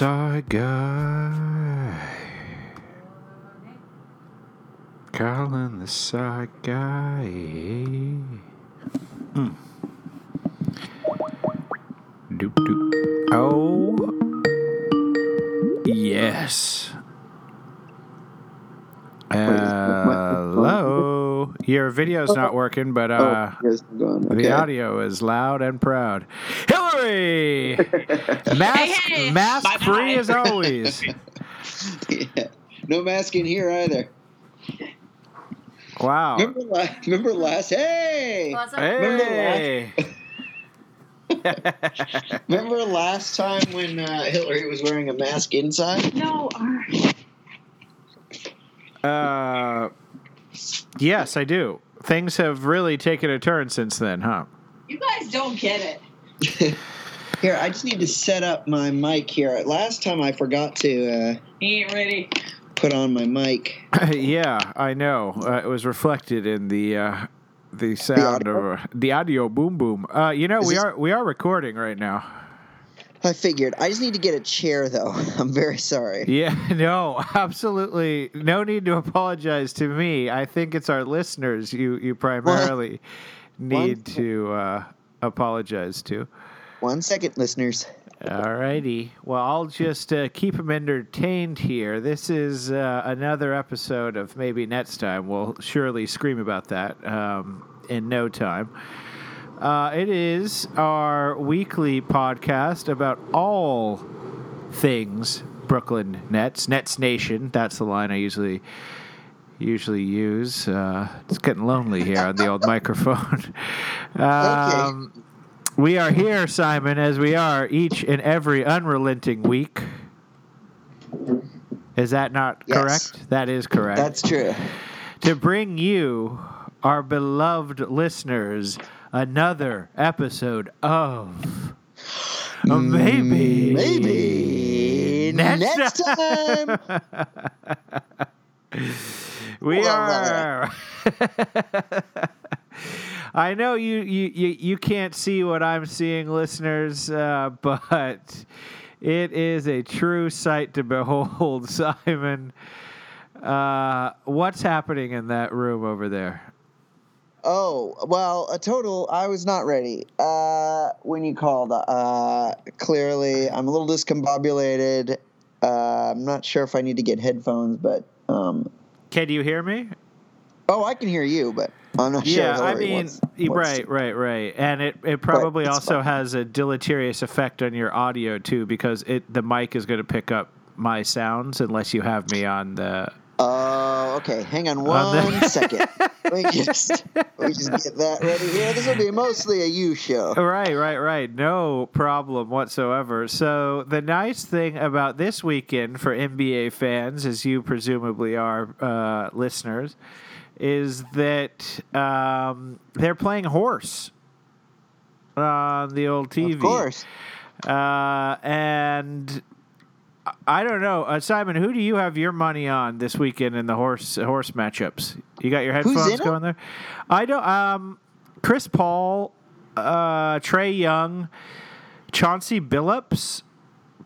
side guy. Calling the side guy. Mm. Doop doop. Oh, yes. Hello. Your video's not working, but uh, oh, yes, the audio is loud and proud. Hillary, mask hey. mask Bye-bye. free as always. Yeah. No mask in here either. Wow. Remember, la- remember last? Hey, What's up? Hey. remember last time when uh, Hillary was wearing a mask inside? No. Uh, yes, I do. Things have really taken a turn since then, huh? You guys don't get it. Here, I just need to set up my mic here. Last time I forgot to uh, He ain't ready. put on my mic. yeah, I know. Uh, it was reflected in the uh, the sound audio? of uh, the audio boom boom. Uh, you know, Is we this- are we are recording right now. I figured. I just need to get a chair, though. I'm very sorry. Yeah, no, absolutely no need to apologize to me. I think it's our listeners you you primarily need to uh, apologize to. One second, listeners. All righty. Well, I'll just uh, keep them entertained here. This is uh, another episode of Maybe Next Time. We'll surely scream about that um, in no time. Uh, it is our weekly podcast about all things Brooklyn Nets, Nets Nation. That's the line I usually usually use. Uh, it's getting lonely here on the old microphone. Um, we are here, Simon, as we are each and every unrelenting week. Is that not Yes. correct? That is correct. That's true. to bring you, our beloved listeners, another episode of mm, maybe Maybe Next next, time. we Well, are. I know you, you, you, you can't see what I'm seeing, listeners, uh, but it is a true sight to behold, Simon. Uh, what's happening in that room over there? Oh well, a total. I was not ready. Uh, when you called, uh, clearly I'm a little discombobulated. Uh, I'm not sure if I need to get headphones, but um, Can you hear me? Oh, I can hear you, but I'm not sure. Yeah, I mean, y- what's- right, right, right, and it, it probably also has a deleterious effect on your audio too, because it the mic is going to pick up my sounds unless you have me on the. Oh, okay. Hang on On one the- second. Me just me just get that ready here. This will be mostly a you show. Right, right, right. No problem whatsoever. So the nice thing about this weekend for NBA fans, as you presumably are uh, listeners, is that um, they're playing horse on the old TV. Of course. Uh, and I- don't know, uh, Simon. Who do you have your money on this weekend in the horse horse matchups? You got your headphones going there? I don't. Um, Chris Paul, uh, Trae Young, Chauncey Billups,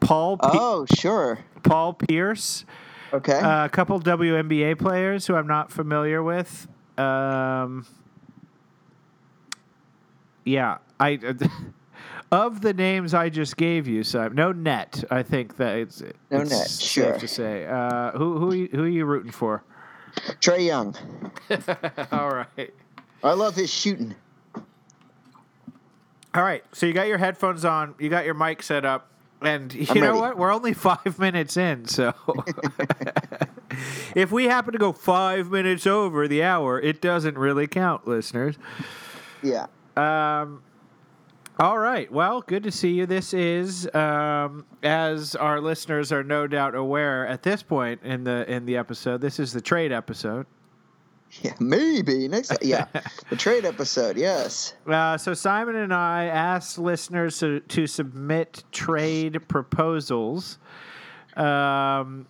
Paul P- Oh, sure. Paul Pierce, Okay. uh, a couple WNBA players who I'm not familiar with. Um, yeah, I of the names I just gave you, Simon. No net. I think that it's No it's net, Safe sure. to say. Uh, who who are you, who are you rooting for? Trae Young. All right. I love his shooting. All right. So you got your headphones on. You got your mic set up. And you I'm know ready. what? We're only five minutes in, so if we happen to go five minutes over the hour, it doesn't really count, listeners. Yeah. Um, all right. Well, good to see you. This is, um, as our listeners are no doubt aware at this point in the in the episode, this is the trade episode. Yeah, maybe next. Yeah, the trade episode. Yes. Uh, so Simon and I asked listeners to, to submit trade proposals. Um,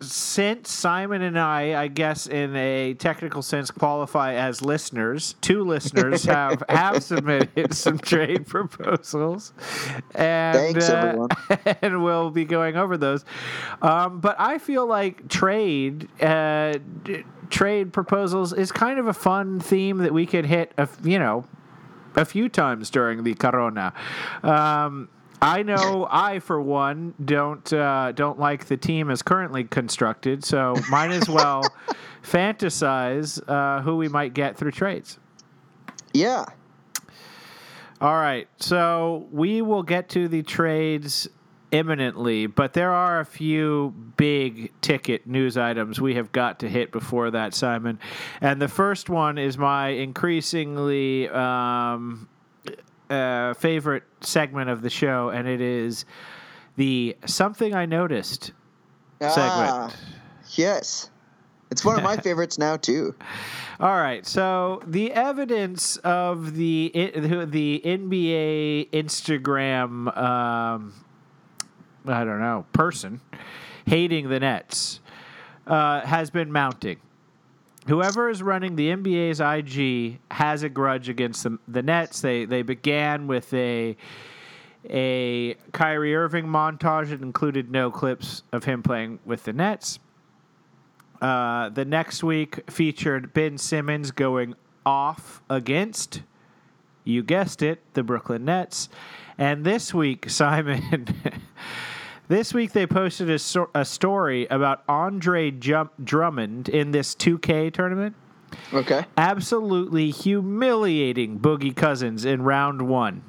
since Simon and I, I guess in a technical sense, qualify as listeners, two listeners have have submitted some trade proposals, and Thanks, uh, everyone. and we'll be going over those. Um, but I feel like trade uh, trade proposals is kind of a fun theme that we could hit. A, you know, a few times during the Corona. Um, I know I, for one, don't uh, don't like the team as currently constructed, so might as well fantasize uh, who we might get through trades. Yeah. All right, so we will get to the trades imminently, but there are a few big ticket news items we have got to hit before that, Simon. And the first one is my increasingly um, uh, favorite segment of the show, and it is the something I noticed segment. Ah, yes. It's one of my favorites now too. All right, so the evidence of the the NBA Instagram, um, I don't know, person hating the Nets uh, has been mounting. Whoever is running the NBA's IG has a grudge against the, the Nets. They they began with a a Kyrie Irving montage that included no clips of him playing with the Nets. Uh, the next week featured Ben Simmons going off against, you guessed it, the Brooklyn Nets. And this week, Simon, this week they posted a, so- a story about Andre Jump- Drummond in this 2K tournament Okay. absolutely humiliating Boogie Cousins in round one.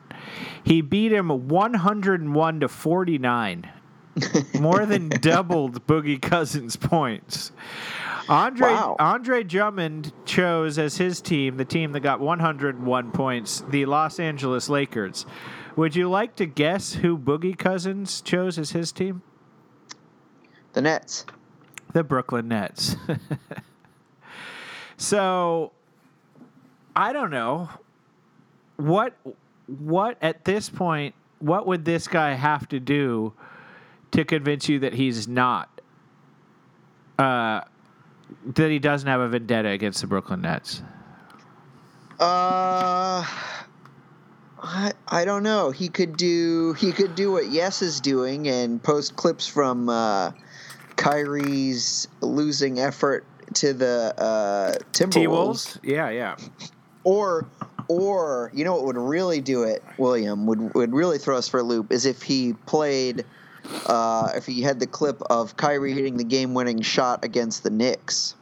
He beat him 101 to 49, more than doubled Boogie Cousins' points. Andre Wow. Andre Drummond chose as his team the team that got 101 points, the Los Angeles Lakers. Would you like to guess who Boogie Cousins chose as his team? The Nets. the Brooklyn Nets. so I don't know what what at this point what would this guy have to do to convince you that he's not uh that he doesn't have a vendetta against the Brooklyn Nets? Uh, I I don't know. He could do he could do what Yes is doing and post clips from uh, Kyrie's losing effort to the uh, Timberwolves. T-Wolves? Yeah, yeah. Or or you know what would really do it, William would would really throw us for a loop is if he played. Uh, if he had the clip of Kyrie hitting the game-winning shot against the Knicks,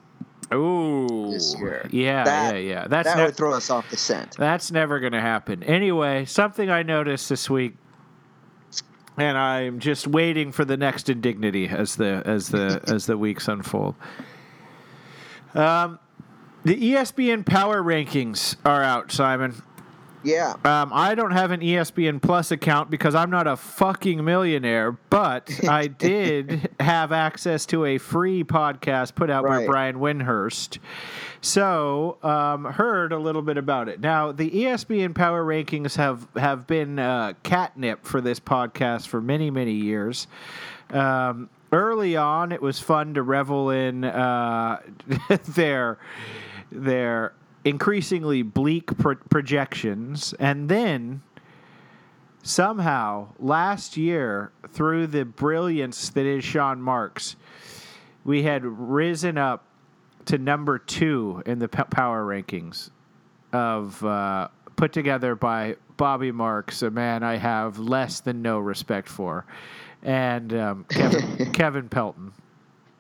Year. Yeah, That- yeah, yeah. That's that not, would throw us off the scent. That's never going to happen. Anyway, something I noticed this week, and I'm just waiting for the next indignity as the as the as the weeks unfold. Um, the ESPN Power Rankings are out, Simon. Yeah, Um, I don't have an ESPN Plus account because I'm not a fucking millionaire, but I did have access to a free podcast put out by Brian Windhorst. So, um, heard a little bit about it. Now, the ESPN Power Rankings have have been uh, catnip for this podcast for many, many years. Um, early on, it was fun to revel in uh, their their increasingly bleak pro- projections, and then somehow last year, through the brilliance that is Sean Marks, we had risen up to number two in the p- power rankings of uh, put together by Bobby Marks, a man I have less than no respect for, and um, Kevin, Kevin Pelton.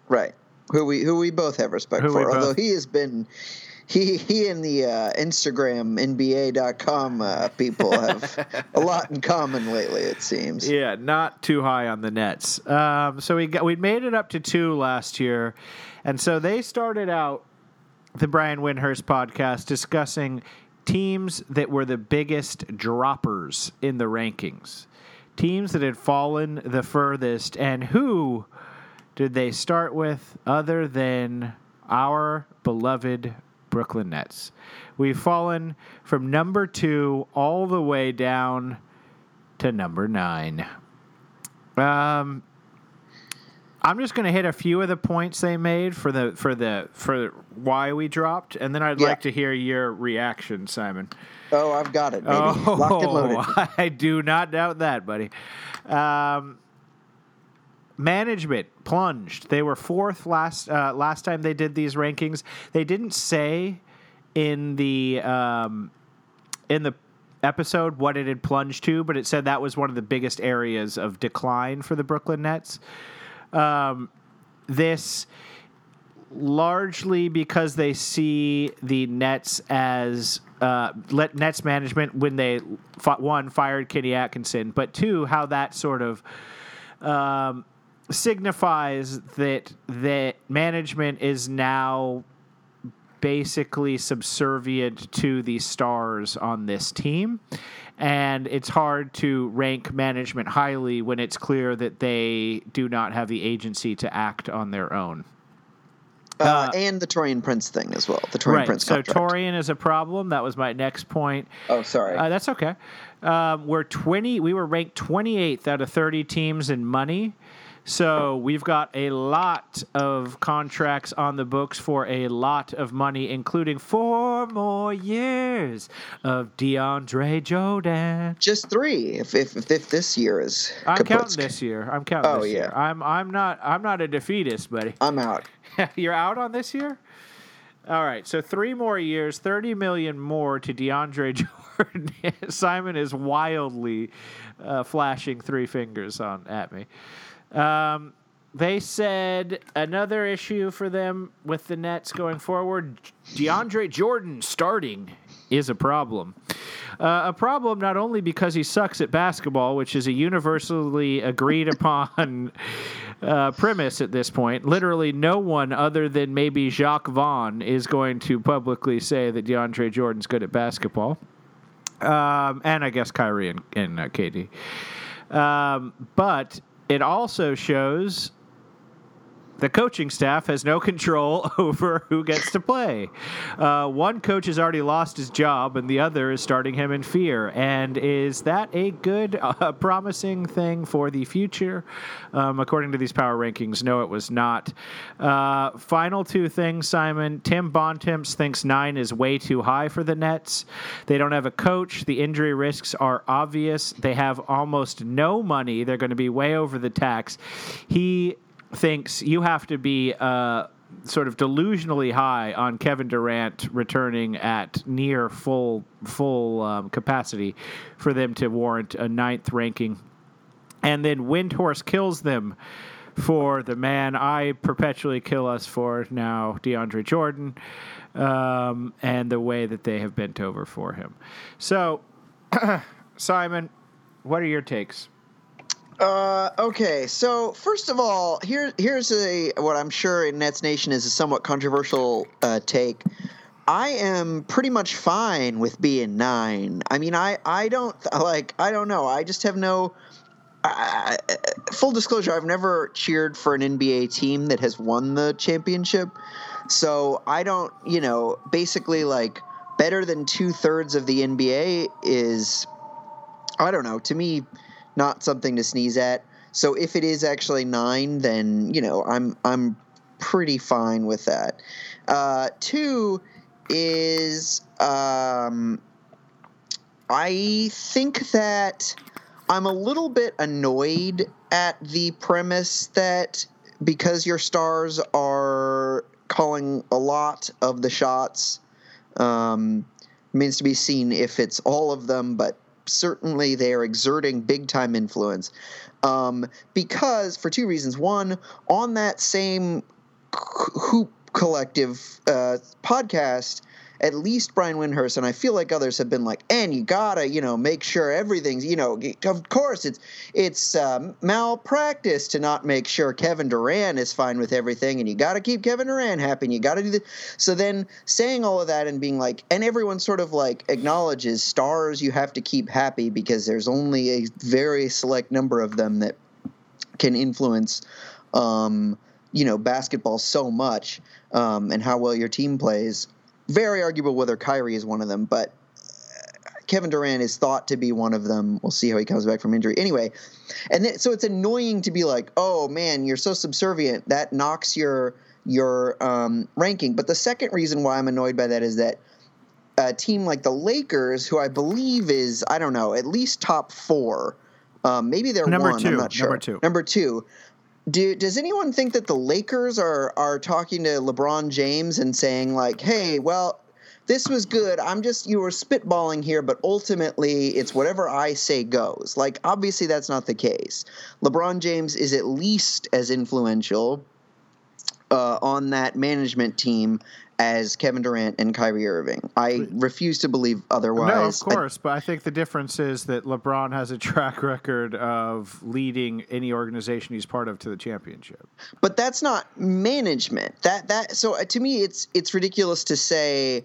Right. Who we who we both have respect Who for. Although both- he has been he he and the uh, Instagram NBA.com uh, people have a lot in common lately. It seems. Yeah, not too high on the Nets. Um, so we got we made it up to two last year, and so they started out the Brian Windhorst podcast discussing teams that were the biggest droppers in the rankings, teams that had fallen the furthest, and who did they start with other than our beloved Brooklyn Nets? We've fallen from number two all the way down to number nine. Um, I'm just going to hit a few of the points they made for the for the for why we dropped, and then I'd Yeah. like to hear your reaction, Simon. Oh, I've got it, baby. Oh, Locked and loaded. I do not doubt that, buddy. Um, management plunged. They were fourth last uh, last time they did these rankings. They didn't say in the um, in the episode what it had plunged to, but it said that was one of the biggest areas of decline for the Brooklyn Nets. Um, this largely because they see the Nets as uh, let Nets management when they one fired Kenny Atkinson, but two how that sort of um, signifies that that management is now basically subservient to the stars on this team. And it's hard to rank management highly when it's clear that they do not have the agency to act on their own. Uh, and the Taurean Prince thing as well. The Taurean right. Prince So. Taurean is a problem. That was my next point. oh, sorry. Uh, that's okay. Um, we're twenty. We were ranked twenty eighth out of thirty teams in money. So we've got a lot of contracts on the books for a lot of money, including four more years of DeAndre Jordan. Just three. If if, if, this year is. I'm kaput. counting this year. I'm counting Oh, this yeah. year. I'm I'm not I'm not a defeatist, buddy. I'm out. You're out on this year? All right, so three more years, 30 million more to DeAndre Jordan. Simon is wildly uh, flashing three fingers on at me. Um, they said another issue for them with the Nets going forward DeAndre Jordan starting is a problem. Uh, a problem not only because he sucks at basketball, which is a universally agreed upon uh, premise at this point. Literally, no one other than maybe Jacque Vaughn is going to publicly say that DeAndre Jordan's good at basketball. Um, and I guess Kyrie and, and uh, KD. Um, but it also shows the coaching staff has no control over who gets to play. Uh, one coach has already lost his job, and the other is starting him in fear. And is that a good, uh, promising thing for the future? Um, according to these power rankings, no, it was not. Uh, final two things, Simon. Tim Bontemps thinks nine is way too high for the Nets. They don't have a coach. The injury risks are obvious. They have almost no money. They're going to be way over the tax. He thinks you have to be uh, sort of delusionally high on Kevin Durant returning at near full full um, capacity for them to warrant a ninth ranking. And then Windhorst kills them for the man I perpetually kill us for now, DeAndre Jordan, um, and the way that they have bent over for him. So, Simon, what are your takes? Uh, okay, so first of all, here here's a what I'm sure in Nets Nation is a somewhat controversial uh, take. I am pretty much fine with being nine. I mean, I I don't like I don't know. I just have no. Full disclosure, I've never cheered for an NBA team that has won the championship, so I don't. You know, basically, like better than two thirds of the NBA is I don't know. To me, not something to sneeze at. So if it is actually nine, then you know I'm I'm pretty fine with that. Uh, two is um, I think that I'm a little bit annoyed at the premise that because your stars are calling a lot of the shots, um, remains to be seen if it's all of them, but certainly they are exerting big time influence. Um, because for two reasons. One, on that same hoop collective uh, podcast, at least Brian Windhorst and I feel like others have been like, and you gotta, you know, make sure everything's, you know, of course it's it's um, malpractice to not make sure Kevin Durant is fine with everything, and you gotta keep Kevin Durant happy, and you gotta do the. So then saying all of that and being like, and everyone sort of like acknowledges stars you have to keep happy because there's only a very select number of them that can influence um, you know basketball so much um, and how well your team plays. Very arguable whether Kyrie is one of them, but uh, Kevin Durant is thought to be one of them. We'll see how he comes back from injury. Anyway, and then, so it's annoying to be like, oh man, you're so subservient that knocks your your um, ranking. But the second reason why I'm annoyed by that is that a team like the Lakers, who I believe is I don't know at least top four, um, maybe they're Number one. two. I'm not sure. Number two. Number two. Do, does anyone think that the Lakers are are talking to LeBron James and saying like, "Hey, well, this was good. I'm just you were spitballing here, but ultimately it's whatever I say goes." Like, obviously that's not the case. LeBron James is at least as influential uh, on that management team as Kevin Durant and Kyrie Irving. I refuse to believe otherwise. No, of I- course, but I think the difference is that LeBron has a track record of leading any organization he's part of to the championship. but that's not management. That that so uh, to me it's it's ridiculous to say i-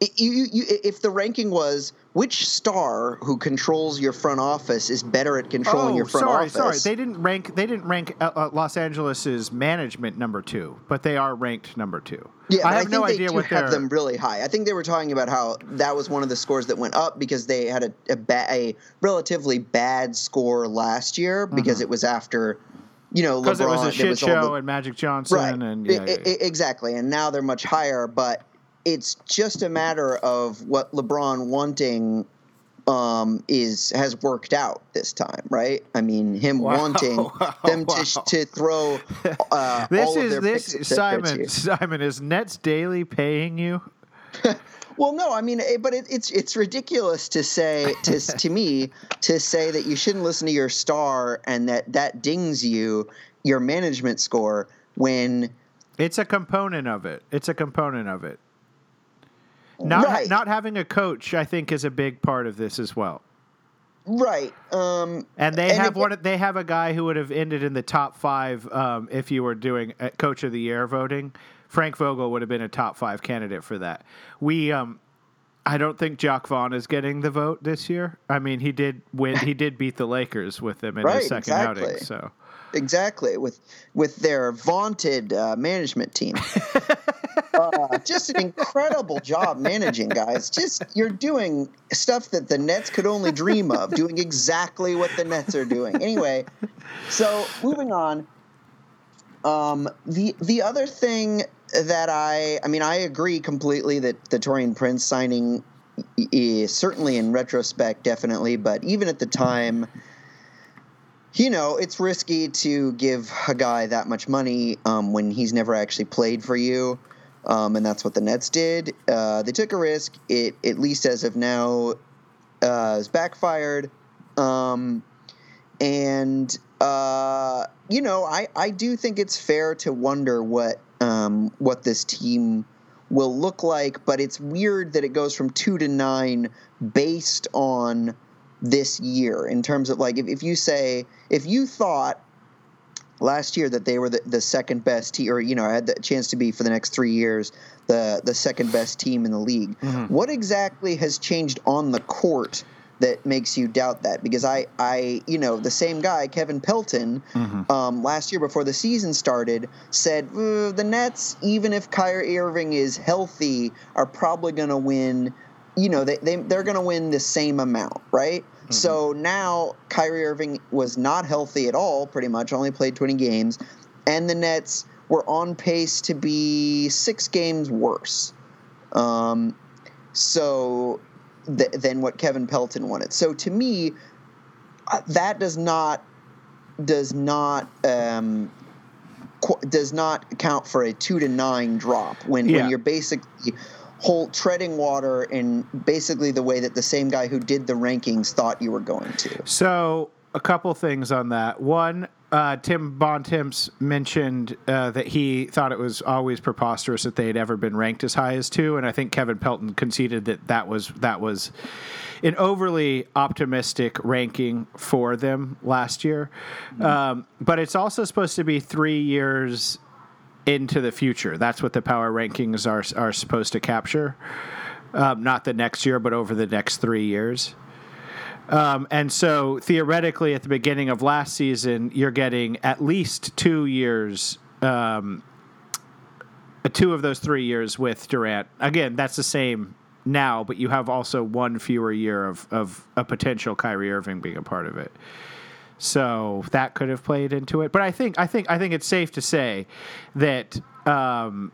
you, you, if the ranking was which star who controls your front office is better at controlling your front Oh, sorry, office. sorry. They didn't rank. They didn't rank uh, uh, Los Angeles's management number two, but they are ranked number two. Yeah, I I, have think no they idea what have them really high. I think they were talking about how that was one of the scores that went up because they had a a, ba- a relatively bad score last year because it was after, you know, because LeBron. Mm-hmm. it was a shit was show the- and Magic Johnson right? and yeah, yeah, I- I- exactly, and now they're much higher. But it's just a matter of what LeBron wanting um, is has worked out this time, right? I mean, him Wow, wanting wow, them to wow. to throw uh, This all of is this picks at Fitz here. Simon. Simon is Nets Daily paying you? Well, no, I mean, eh, but it, it's it's ridiculous to say to to me to say that you shouldn't listen to your star and that that dings you your management score when It's a component of it. It's a component of it. Not Right. not having a coach, I think, is a big part of this as well. right. Um, And they And have one. They have a guy who would have ended in the top five um, if you were doing uh, Coach of the Year voting. Frank Vogel would have been a top five candidate for that. We, um, I don't think Jacque Vaughn is getting the vote this year. I mean, he did win. He did beat the Lakers with them in Right, his second outing. exactly. So exactly with with their vaunted uh, management team. uh, just an incredible job managing, guys. Just you're doing stuff that the Nets could only dream of, doing exactly what the Nets are doing. Anyway, so moving on. Um, the the other thing that I I mean I agree completely that the Taurean Prince signing is certainly in retrospect definitely, but even at the time you know, it's risky to give a guy that much money um, when he's never actually played for you. Um, and that's what the Nets did. Uh, they took a risk. It, at least as of now, uh, has backfired. Um, and, uh, you know, I, I do think it's fair to wonder what, um, what this team will look like, but it's weird that it goes from two to nine based on this year in terms of like if, if you say if you thought last year that they were the, the second best team or you know I had the chance to be for the next three years the the second best team in the league. What exactly has changed on the court that makes you doubt that? Because i i you know the same guy kevin pelton um, last year before the season started said "Uh, the nets even if kyrie irving is healthy are probably going to win you know, they, they, they're going to win the same amount, right? So now Kyrie Irving was not healthy at all, pretty much, only played 20 games, and the Nets were on pace to be six games worse. Um, so th- than what Kevin Pelton wanted. So to me, uh, that does not does not um, qu- does not account for a two to nine drop when, Yeah. when you're basically whole treading water in basically the way that the same guy who did the rankings thought you were going to. So a couple things on that. One, uh, Tim Bontemps mentioned uh, that he thought it was always preposterous that they had ever been ranked as high as two, and I think Kevin Pelton conceded that that was that was an overly optimistic ranking for them last year. Um, but it's also supposed to be three years into the future. That's what the power rankings are are supposed to capture. Um, not the next year, but over the next three years. Um, and so theoretically, at the beginning of last season, you're getting at least two years, um, two of those three years with Durant. Again, that's the same now, but you have also one fewer year of, of a potential Kyrie Irving being a part of it. So that could have played into it. But I think I think I think it's safe to say that um,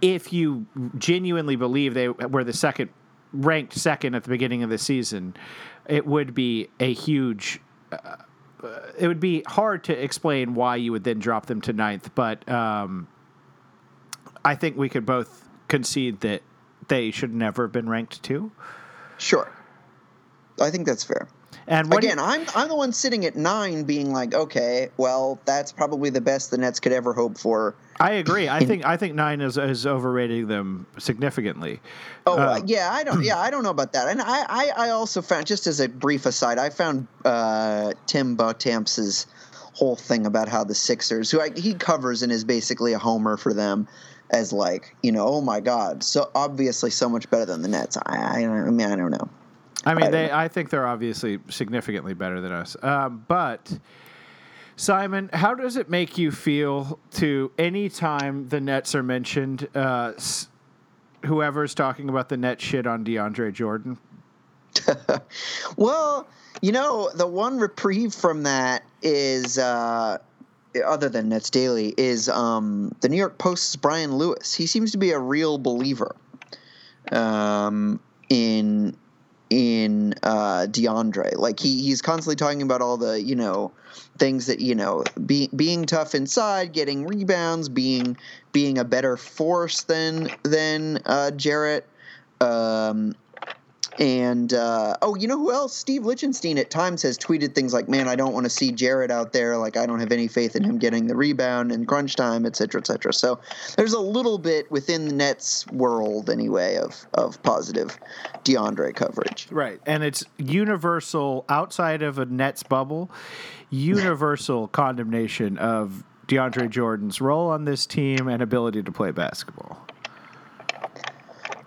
if you genuinely believe they were the second ranked second at the beginning of the season, it would be a huge. Uh, it would be hard to explain why you would then drop them to ninth, but um, I think we could both concede that they should never have been ranked two. Sure. I think that's fair. And Again, I'm I'm the one sitting at nine, being like, okay, well, that's probably the best the Nets could ever hope for. I agree. I think I think nine is is overrating them significantly. Oh Uh, yeah, I don't. Yeah, I don't know about that. And I, I, I also found just as a brief aside, I found uh, Tim Bontemps' whole thing about how the Sixers, who I, he covers and is basically a homer for them, as like you know, oh my god, so obviously so much better than the Nets. I, I, I mean, I don't know. I mean, I they. I think they're obviously significantly better than us. Um, but Simon, how does it make you feel to any time the Nets are mentioned? Uh, whoever's talking about the net shit on DeAndre Jordan. Well, you know, the one reprieve from that is, uh, other than Nets Daily, is um, the New York Post's Brian Lewis. He seems to be a real believer um, in in uh, DeAndre. Like he, he's constantly talking about all the you know things that you know be, being tough inside, getting rebounds, being being a better force than than uh, Jarrett. Um, and uh, oh, you know who else? Steve Lichtenstein at times has tweeted things like, "Man, I don't want to see Jarrett out there. Like, I don't have any faith in him getting the rebound and crunch time, et cetera, et cetera." So there's a little bit within the Nets world, anyway, of of positive DeAndre coverage. Right. And it's universal outside of a Nets bubble, universal condemnation of DeAndre Jordan's role on this team and ability to play basketball.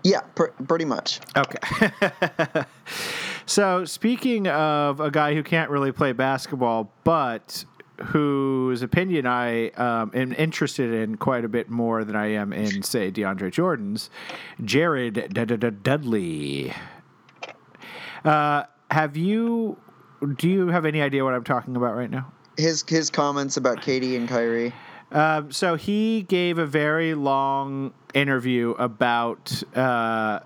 Yeah, pr- pretty much. Okay. so, speaking of a guy who can't really play basketball, but whose opinion I um, am interested in quite a bit more than I am in, say, DeAndre Jordan's, Jared Dudley. Uh, have you? Do you have any idea what I'm talking about right now? His his comments about KD and Kyrie. Um, so he gave a very long interview about uh,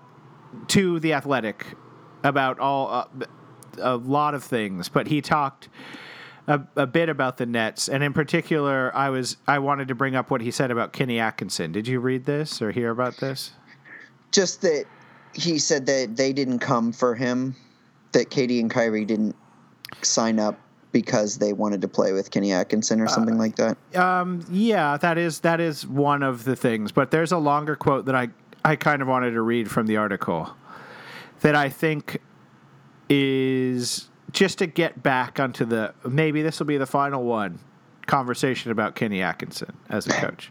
to the Athletic about all uh, a lot of things, but he talked a, a bit about the Nets, and in particular, I was I wanted to bring up what he said about Kenny Atkinson. Did you read this or hear about this? Just that he said that they didn't come for him, that KD and Kyrie didn't sign up because they wanted to play with Kenny Atkinson or something like that. Um, yeah, that is that is one of the things. But there's a longer quote that I I kind of wanted to read from the article that I think is just to get back onto the maybe this will be the final one conversation about Kenny Atkinson as a coach.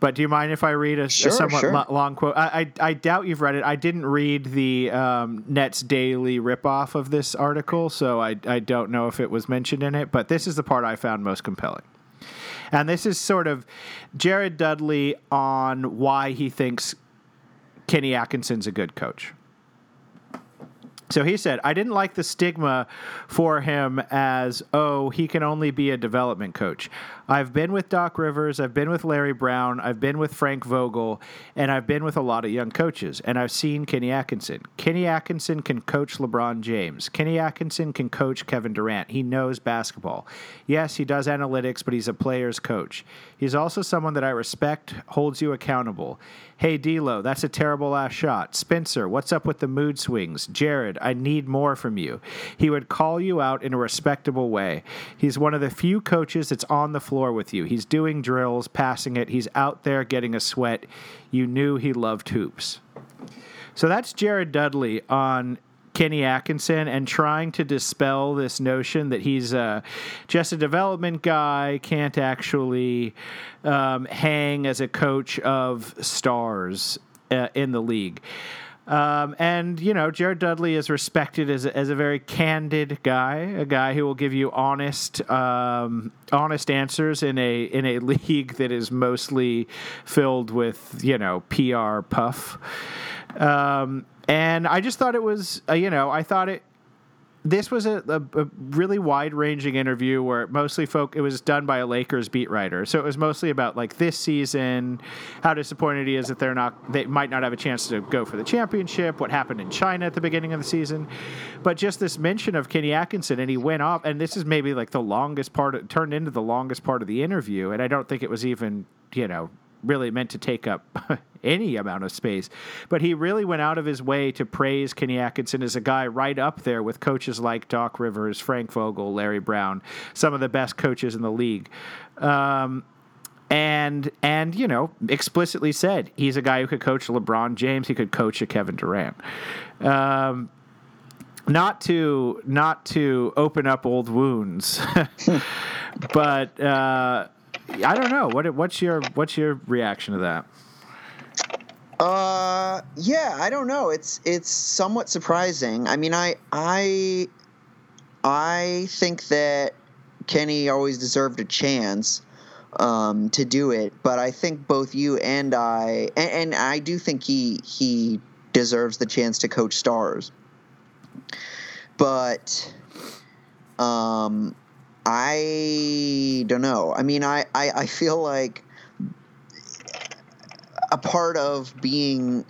But do you mind if I read a, a somewhat sure. long quote? I, I I doubt you've read it. I didn't read the um, Nets Daily ripoff of this article, so I I don't know if it was mentioned in it. But this is the part I found most compelling. And this is sort of Jared Dudley on why he thinks Kenny Atkinson's a good coach. So he said, I didn't like the stigma for him as, oh, he can only be a development coach. I've been with Doc Rivers, I've been with Larry Brown, I've been with Frank Vogel, and I've been with a lot of young coaches, and I've seen Kenny Atkinson. Kenny Atkinson can coach LeBron James. Kenny Atkinson can coach Kevin Durant. He knows basketball. Yes, he does analytics, but he's a player's coach. He's also someone that I respect, holds you accountable. Hey, D'Lo, that's a terrible last shot. Spencer, what's up with the mood swings? Jared, I need more from you. He would call you out in a respectable way. He's one of the few coaches that's on the floor with you. He's doing drills, passing it. He's out there getting a sweat. You knew he loved hoops. So that's Jared Dudley on Kenny Atkinson and trying to dispel this notion that he's uh, just a development guy, can't actually um, hang as a coach of stars uh, in the league. Um, and you know, Jared Dudley is respected as a, as a very candid guy, a guy who will give you honest, um, honest answers in a in a league that is mostly filled with you know PR puff. Um, and I just thought it was, uh, you know, I thought it. This was a, a, a really wide-ranging interview where mostly folk. It was done by a Lakers beat writer, so it was mostly about like this season, how disappointed he is that they're not, they might not have a chance to go for the championship. What happened in China at the beginning of the season, but just this mention of Kenny Atkinson, and he went off, and this is maybe like the longest part, of, turned into the longest part of the interview, and I don't think it was even, you know, really meant to take up any amount of space. But he really went out of his way to praise Kenny Atkinson as a guy right up there with coaches like Doc Rivers, Frank Vogel, Larry Brown, some of the best coaches in the league. Um, and and you know explicitly said he's a guy who could coach LeBron James. He could coach a Kevin Durant. Um, not to not to open up old wounds, but uh, I don't know what what's your what's your reaction to that? Uh, yeah, I don't know. It's it's somewhat surprising. I mean, I I I think that Kenny always deserved a chance um, to do it, but I think both you and I, and, and I do think he he deserves the chance to coach stars. But um, I don't know. I mean, I, I, I feel like a part of being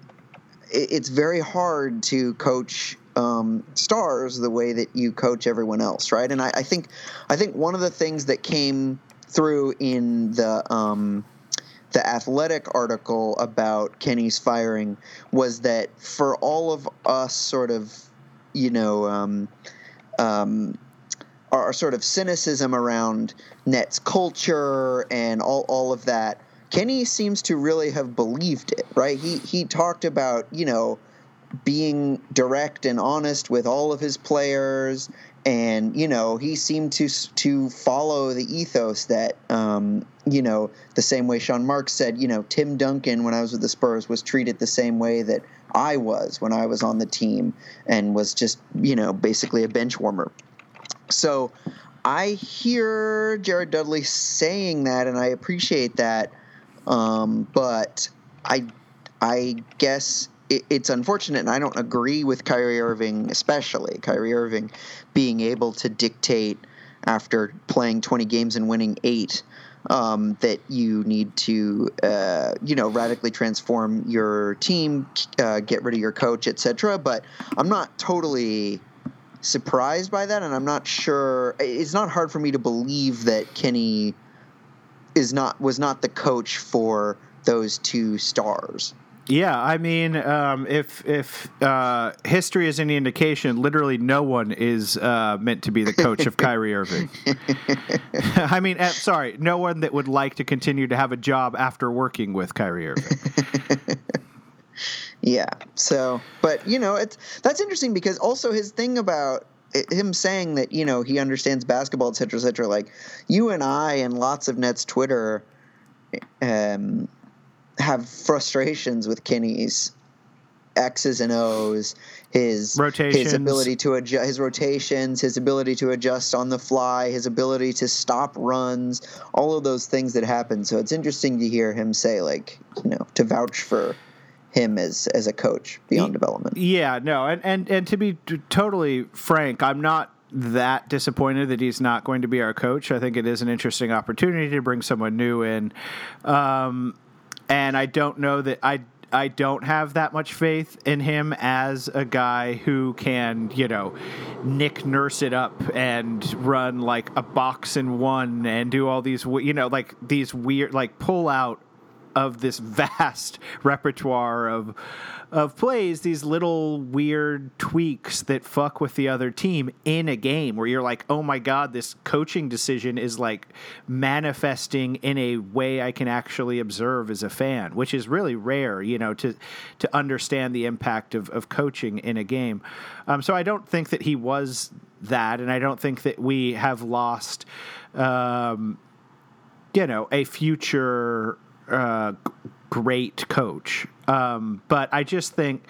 it's very hard to coach um, stars the way that you coach everyone else, right? And I, I, think I think one of the things that came through in the um, the athletic article about Kenny's firing was that for all of us, sort of, you know. Um, um our sort of cynicism around Nets culture and all, all of that, Kenny seems to really have believed it, right? He he talked about, you know, being direct and honest with all of his players and you know he seemed to to follow the ethos that um, you know the same way Sean Marks said you know Tim Duncan when I was with the Spurs was treated the same way that I was when I was on the team and was just you know basically a bench warmer so I hear Jared Dudley saying that, and I appreciate that. Um, but I, I guess it, it's unfortunate, and I don't agree with Kyrie Irving, especially Kyrie Irving being able to dictate after playing 20 games and winning eight. Um, that you need to, uh, you know, radically transform your team, uh, get rid of your coach, etc. But I'm not totally surprised by that, and I'm not sure. It's not hard for me to believe that Kenny is not was not the coach for those two stars. Yeah, I mean, um, if if uh, history is any indication, literally no one is uh, meant to be the coach of Kyrie Irving. I mean, uh, sorry, no one that would like to continue to have a job after working with Kyrie Irving. Yeah. So, but you know, it's that's interesting because also his thing about him saying that you know he understands basketball, et cetera, et cetera. Like you and I and lots of Nets Twitter um, have frustrations with Kenny's X's and O's, his rotations. his ability to adjust, his rotations, his ability to adjust on the fly, his ability to stop runs, all of those things that happen. So it's interesting to hear him say, like, you know, to vouch for him as as a coach beyond development. Yeah, no, and and and to be t- totally frank, I'm not that disappointed that he's not going to be our coach. I think it is an interesting opportunity to bring someone new in, um, and I don't know that I. I don't have that much faith in him as a guy who can, you know, Nick Nurse it up and run like a box in one and do all these, you know, like these weird, like pull out of this vast repertoire of of plays, these little weird tweaks that fuck with the other team in a game where you're like, oh my god, this coaching decision is like manifesting in a way I can actually observe as a fan, which is really rare, you know, to to understand the impact of, of coaching in a game. Um, so I don't think that he was that, and I don't think that we have lost. Um, you know, a future uh, great coach. Um, but I just think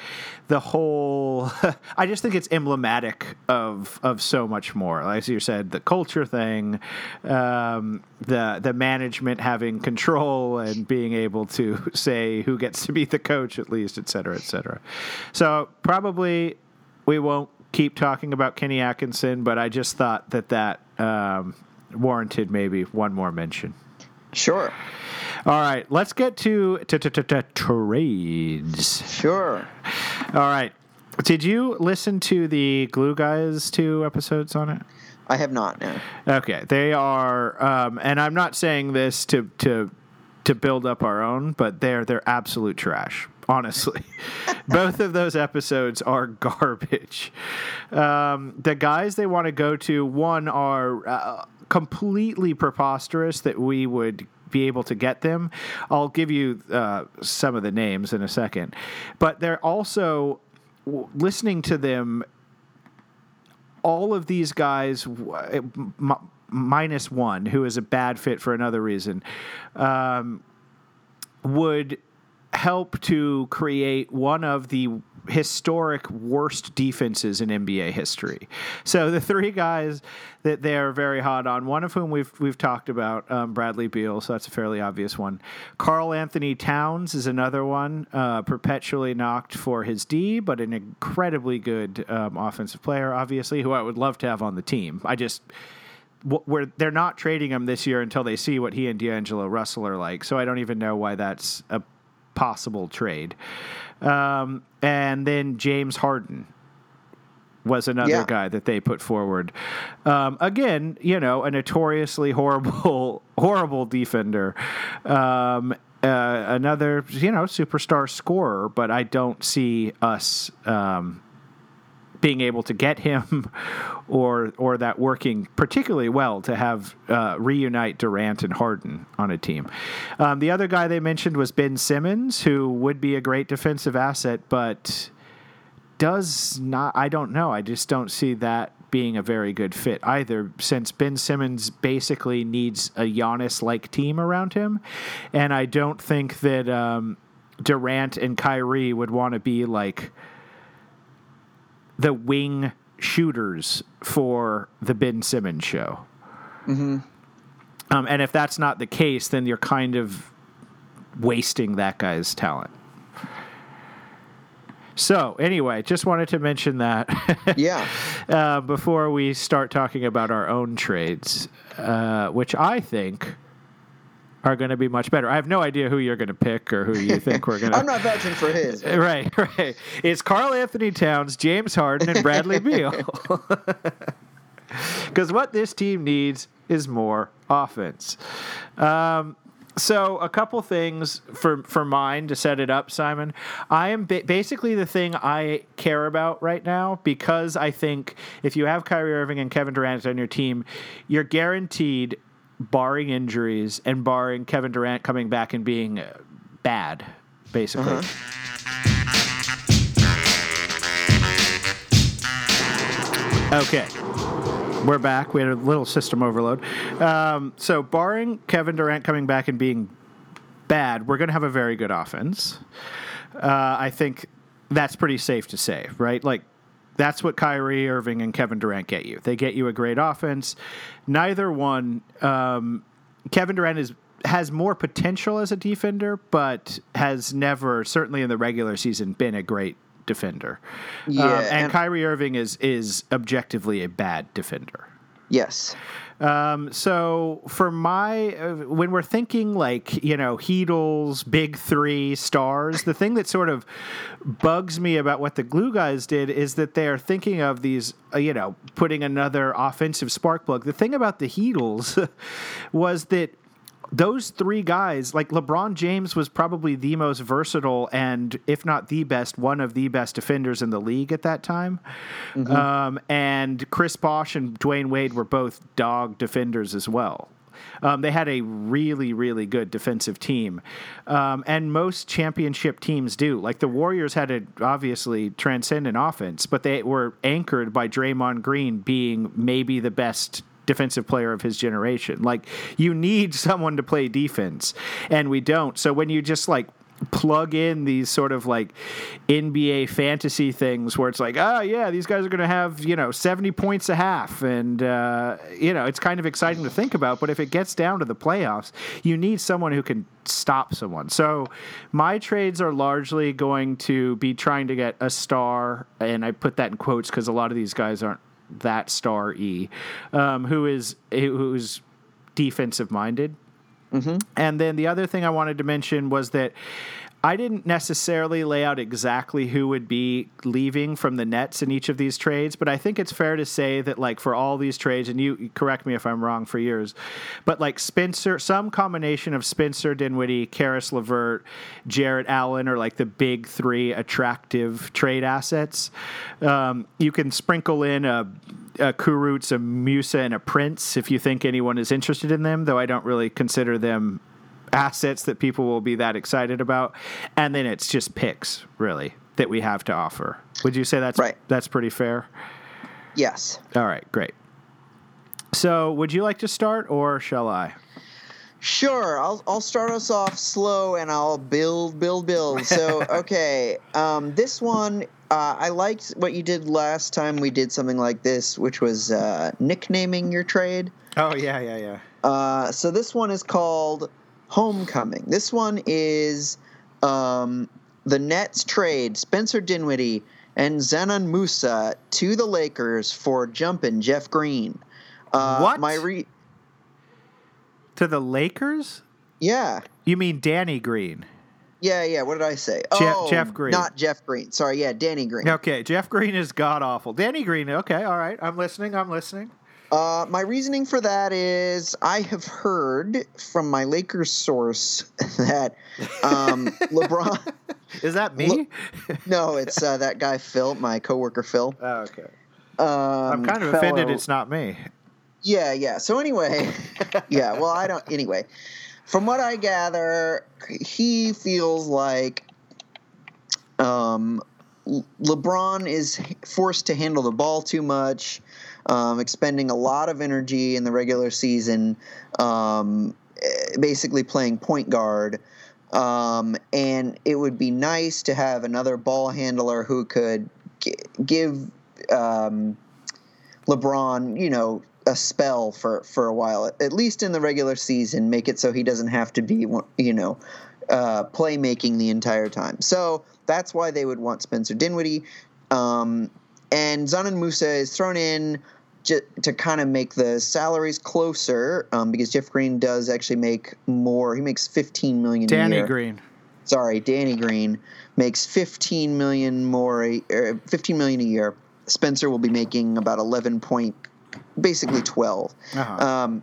the whole, I just think it's emblematic of of so much more. Like you said, the culture thing, um, the the management having control and being able to say who gets to be the coach at least, et cetera, et cetera. So probably we won't keep talking about Kenny Atkinson, but I just thought that that um, warranted maybe one more mention. Sure. All right, let's get to trades. Sure. All right. Did you listen to the Glue Guys two episodes on it? I have not now. Okay, they are, um, and I'm not saying this to to to build up our own, but they're they're absolute trash. Honestly, both of those episodes are garbage. Um, the guys they want to go to one are uh, completely preposterous that we would be able to get them. I'll give you uh, some of the names in a second, but they're also listening to them all of these guys, minus one, who is a bad fit for another reason, um, would help to create one of the historic worst defenses in NBA history. So the three guys that they're very hot on, one of whom we've we've talked about, um, Bradley Beal, so that's a fairly obvious one. Karl Anthony Towns is another one, uh, perpetually knocked for his D, but an incredibly good um, offensive player, obviously, who I would love to have on the team. I just where they're not trading him this year until they see what he and D'Angelo Russell are like. So I don't even know why that's a possible trade. Um, and then James Harden was another Yeah. guy that they put forward. Um, again, you know, a notoriously horrible, horrible defender. Um, uh, another, you know, superstar scorer, but I don't see us um, being able to get him or or that working particularly well to have uh, reunite Durant and Harden on a team. Um, the other guy they mentioned was Ben Simmons, who would be a great defensive asset, but does not. I don't know. I just don't see that being a very good fit either, since Ben Simmons basically needs a Giannis like team around him, and I don't think that um, Durant and Kyrie would want to be like the wing shooters for the Ben Simmons show. Um, and if that's not the case, then you're kind of wasting that guy's talent. So, anyway, just wanted to mention that Yeah. uh, before we start talking about our own trades, uh, which I think are going to be much better. I have no idea who you're going to pick or who you think we're going to. I'm not vouching for his. Right, right. It's Karl Anthony Towns, James Harden, and Bradley Beal. Because what this team needs is more offense. Um, so a couple things for for mine to set it up, Simon. I am ba- basically the thing I care about right now because I think if you have Kyrie Irving and Kevin Durant on your team, you're guaranteed, barring injuries and barring Kevin Durant coming back and being uh, bad, basically. Okay. We're back. We had a little system overload. Um, so, barring Kevin Durant coming back and being bad, we're going to have a very good offense. Uh, I think that's pretty safe to say, right? Like, that's what Kyrie Irving and Kevin Durant get you. They get you a great offense. Neither one, um, Kevin Durant is has more potential as a defender, but has never, certainly in the regular season, been a great defender. Yeah, Um, and, and- Kyrie Irving is is objectively a bad defender. Yes. Um, so for my, uh, when we're thinking like you know Heatles, big three stars, the thing that sort of bugs me about what the Glue guys did is that they are thinking of these, uh, you know, putting another offensive spark plug. The thing about the Heatles was that those three guys, like LeBron James, was probably the most versatile and, if not the best, one of the best defenders in the league at that time. Um, and Chris Bosh and Dwyane Wade were both dog defenders as well. Um, they had a really, really good defensive team, um, and most championship teams do. Like the Warriors had a obviously transcendent offense, but they were anchored by Draymond Green being maybe the best defensive player of his generation. Like you need someone to play defense, and we don't. So when you just like plug in these sort of like NBA fantasy things where it's like, oh yeah, these guys are going to have you know seventy points a half, and uh, you know it's kind of exciting to think about. But if it gets down to the playoffs, you need someone who can stop someone. So my trades are largely going to be trying to get a star, and I put that in quotes because a lot of these guys aren't that star e, um, who is who's defensive minded. And then the other thing I wanted to mention was that I didn't necessarily lay out exactly who would be leaving from the Nets in each of these trades, but I think it's fair to say that, like, for all these trades, and you correct me if I'm wrong for yours, but like Spencer, some combination of Spencer Dinwiddie, Caris LeVert, Jarrett Allen are like the big three attractive trade assets. Um, you can sprinkle in a a Kurucs, a Musa, and a Prince if you think anyone is interested in them, though I don't really consider them assets that people will be that excited about. And then it's just picks, really, that we have to offer. Would you say that's Right. that's pretty fair? Yes. All right, great. So, would you like to start, or shall I? Sure, I'll I'll start us off slow and I'll build, build, build. So okay, um, this one uh, I liked what you did last time we did something like this, which was uh, nicknaming your trade. Oh yeah, yeah, yeah. Uh, so this one is called Homecoming. This one is um, the Nets trade Spencer Dinwiddie and Dzanan Musa to the Lakers for jumping Jeff Green. Uh, What? My re- To the Lakers? yeah. You mean Danny Green? Yeah, yeah. What did I say? Jeff- oh, Jeff Green. Not Jeff Green. Sorry, yeah, Danny Green. Okay, Jeff Green is god awful. Danny Green, okay, all right. I'm listening. I'm listening. Uh, my reasoning for that is I have heard from my Lakers source that um, LeBron. Is that me? Look- No, it's uh, that guy Phil, my coworker Phil. oh, okay. Um, I'm kind of offended it's not me. Yeah, yeah. So anyway, yeah. Well, I don't. Anyway, from what I gather, he feels like um, LeBron is forced to handle the ball too much, um, expending a lot of energy in the regular season, um, basically playing point guard. Um, and it would be nice to have another ball handler who could g- give um, LeBron, you know, a spell for for a while, at least in the regular season, make it so he doesn't have to be, you know, uh, playmaking the entire time. So that's why they would want Spencer Dinwiddie, um, and Dzanan Musa is thrown in j- to kind of make the salaries closer um, because Jeff Green does actually make more. He makes fifteen million. a Danny year Green. sorry, Danny Green makes 15 million more, a- er, 15 million a year. Spencer will be making about 11 point, basically 12. Uh-huh. Um,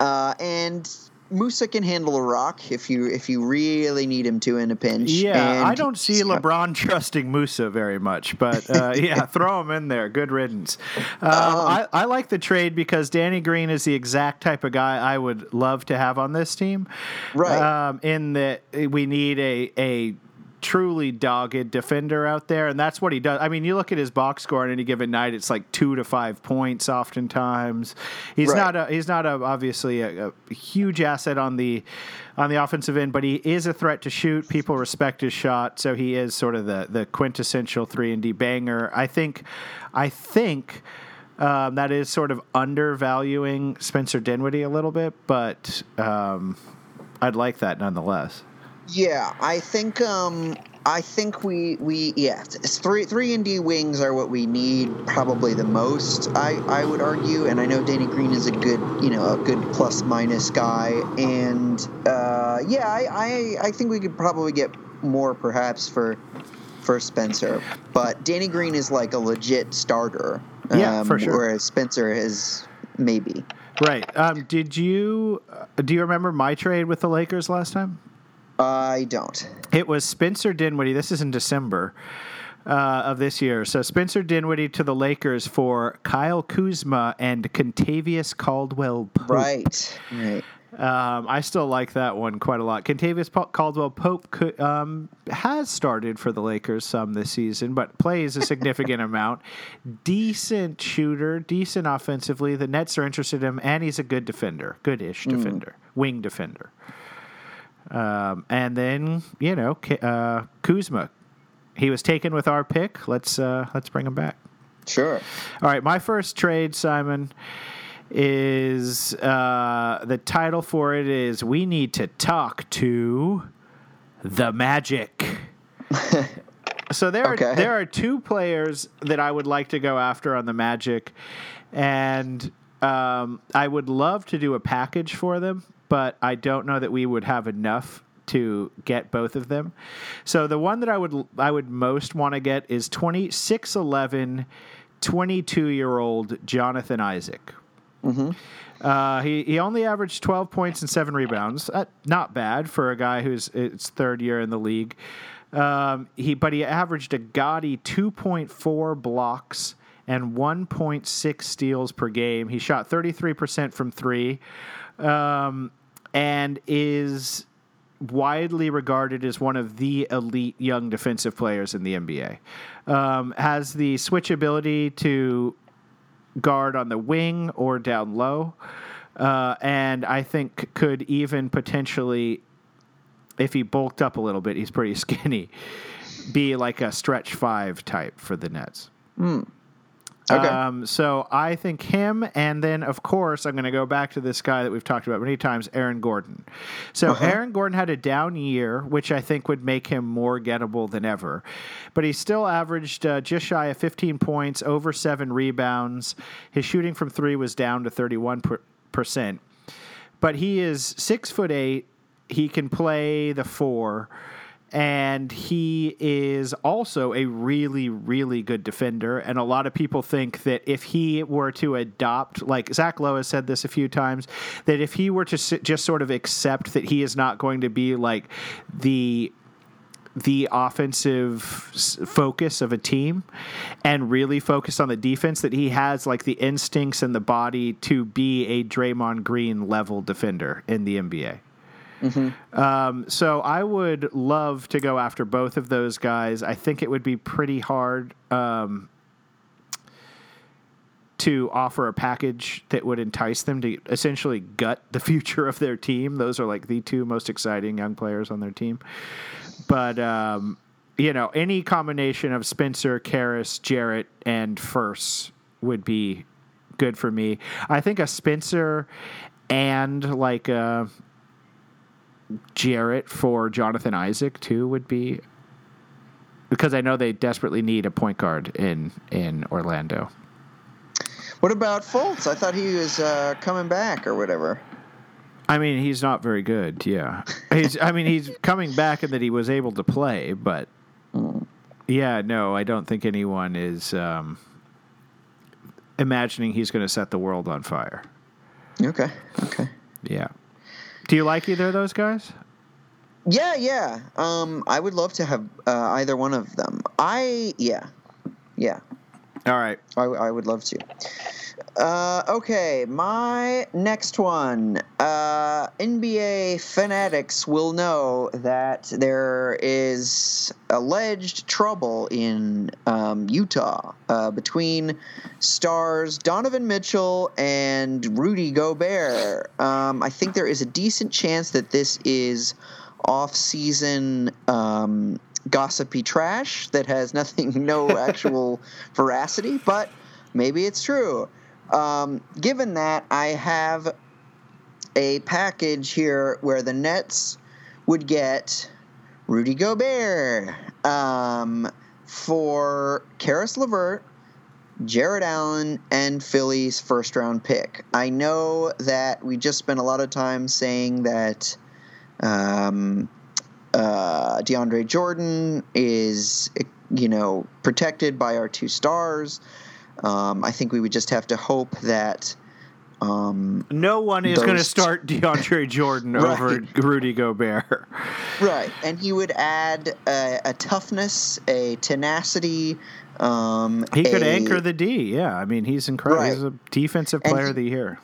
uh, and Musa can handle a rock if you if you really need him to in a pinch. Yeah, And I don't see LeBron trusting Musa very much, but uh, yeah, throw him in there. Good riddance. Um, Um, I, I like the trade because Danny Green is the exact type of guy I would love to have on this team. Right. Um, in that we need a a truly dogged defender out there, and that's what he does. I mean, you look at his box score on any given night; it's like two to five points. Oftentimes, he's Right. not a he's not a, obviously a, a huge asset on the on the offensive end, but he is a threat to shoot. People respect his shot, so he is sort of the the quintessential three and D banger. I think, I think. Um, that is sort of undervaluing Spencer Dinwiddie a little bit, but um, I'd like that nonetheless. Yeah, I think um I think we we yeah three three and D wings are what we need probably the most. I I would argue, and I know Danny Green is a good you know a good plus minus guy, and uh, yeah I, I I think we could probably get more perhaps for for Spencer, but Danny Green is like a legit starter. Yeah, for sure. Whereas Spencer is maybe. Right. Um, did you uh, do you remember my trade with the Lakers last time? I don't. It was Spencer Dinwiddie. This is in December uh, of this year. So Spencer Dinwiddie to the Lakers for Kyle Kuzma and Kentavious Caldwell Pope. Right. Right. Um, I still like that one quite a lot. Kentavious Caldwell Pope could, um, has started for the Lakers some this season, but plays a significant amount. Decent shooter, decent offensively. The Nets are interested in him, and he's a good defender, good-ish defender, wing defender. Um, and then you know uh, Kuzma, he was taken with our pick. Let's uh, let's bring him back. Sure. All right, my first trade, Simon, is uh, the title for it is "We Need to Talk to the Magic." so there, Okay. are, there are two players that I would like to go after on the Magic, and um, I would love to do a package for them, but I don't know that we would have enough to get both of them. So the one that I would I would most want to get is 2611 22 year old Jonathan Isaac. Uh, he, he only averaged 12 points and seven rebounds. Uh, not bad for a guy who's its third year in the league. Um, he but he averaged a gaudy 2.4 blocks and 1.6 steals per game. He shot 33% from three, um, and is widely regarded as one of the elite young defensive players in the NBA. Um, has the switch ability to guard on the wing or down low. Uh, and I think could even potentially, if he bulked up a little bit, he's pretty skinny, be like a stretch five type for the Nets. Okay. Um, so I think him, and then of course I'm going to go back to this guy that we've talked about many times, Aaron Gordon. So Aaron Gordon had a down year, which I think would make him more gettable than ever, but he still averaged uh, just shy of 15 points, over seven rebounds. His shooting from three was down to 31 percent, but he is six foot eight. He can play the four and he is also a really, really good defender. And a lot of people think that if he were to adopt, like Zach Lowe has said this a few times, that if he were to just sort of accept that he is not going to be like the the offensive focus of a team and really focus on the defense that he has like the instincts and the body to be a Draymond Green level defender in the NBA. Um, so I would love to go after both of those guys. I think it would be pretty hard um, to offer a package that would entice them to essentially gut the future of their team. Those are like the two most exciting young players on their team. But um, you know, any combination of Spencer, Caris, Jarrett, and First would be good for me. I think a Spencer and like a Jarrett for Jonathan Isaac too would be because I know they desperately need a point guard in in Orlando. What about Fultz? I thought he was uh, coming back or whatever. I mean, he's not very good. Yeah, he's. I mean, he's coming back and that he was able to play, but yeah, no, I don't think anyone is um, imagining he's going to set the world on fire. Okay. Okay. Yeah. Do you like either of those guys? Yeah, yeah. Um, I would love to have uh, either one of them. I yeah, yeah. All right. I, I would love to. Uh, okay, my next one. Uh, NBA fanatics will know that there is alleged trouble in um, Utah uh, between stars Donovan Mitchell and Rudy Gobert. Um, I think there is a decent chance that this is off-season um, gossipy trash that has nothing, no actual veracity, but maybe it's true. Um, given that, I have a package here where the Nets would get Rudy Gobert um, for Caris LeVert, Jarrett Allen, and Philly's first round pick. I know that we just spent a lot of time saying that um, uh, DeAndre Jordan is, you know, protected by our two stars. Um, I think we would just have to hope that. Um, No one is going to start DeAndre Jordan Right. over Rudy Gobert. right, and he would add a, a toughness, a tenacity. Um, He could a- anchor the D. Yeah, I mean he's incredible. Right. He's a defensive player he- of the year.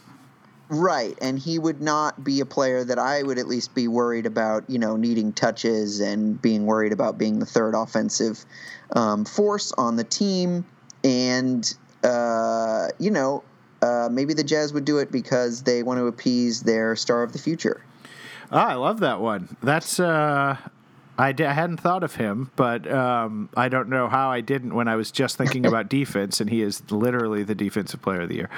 Right, and he would not be a player that I would at least be worried about, you know, needing touches and being worried about being the third offensive um, force on the team. And, uh, you know, uh, maybe the Jazz would do it because they want to appease their star of the future. Ah, I love that one. That's uh, I, hadn't thought of him, but um, I don't know how I didn't when I was just thinking about defense, and he is literally the defensive player of the year.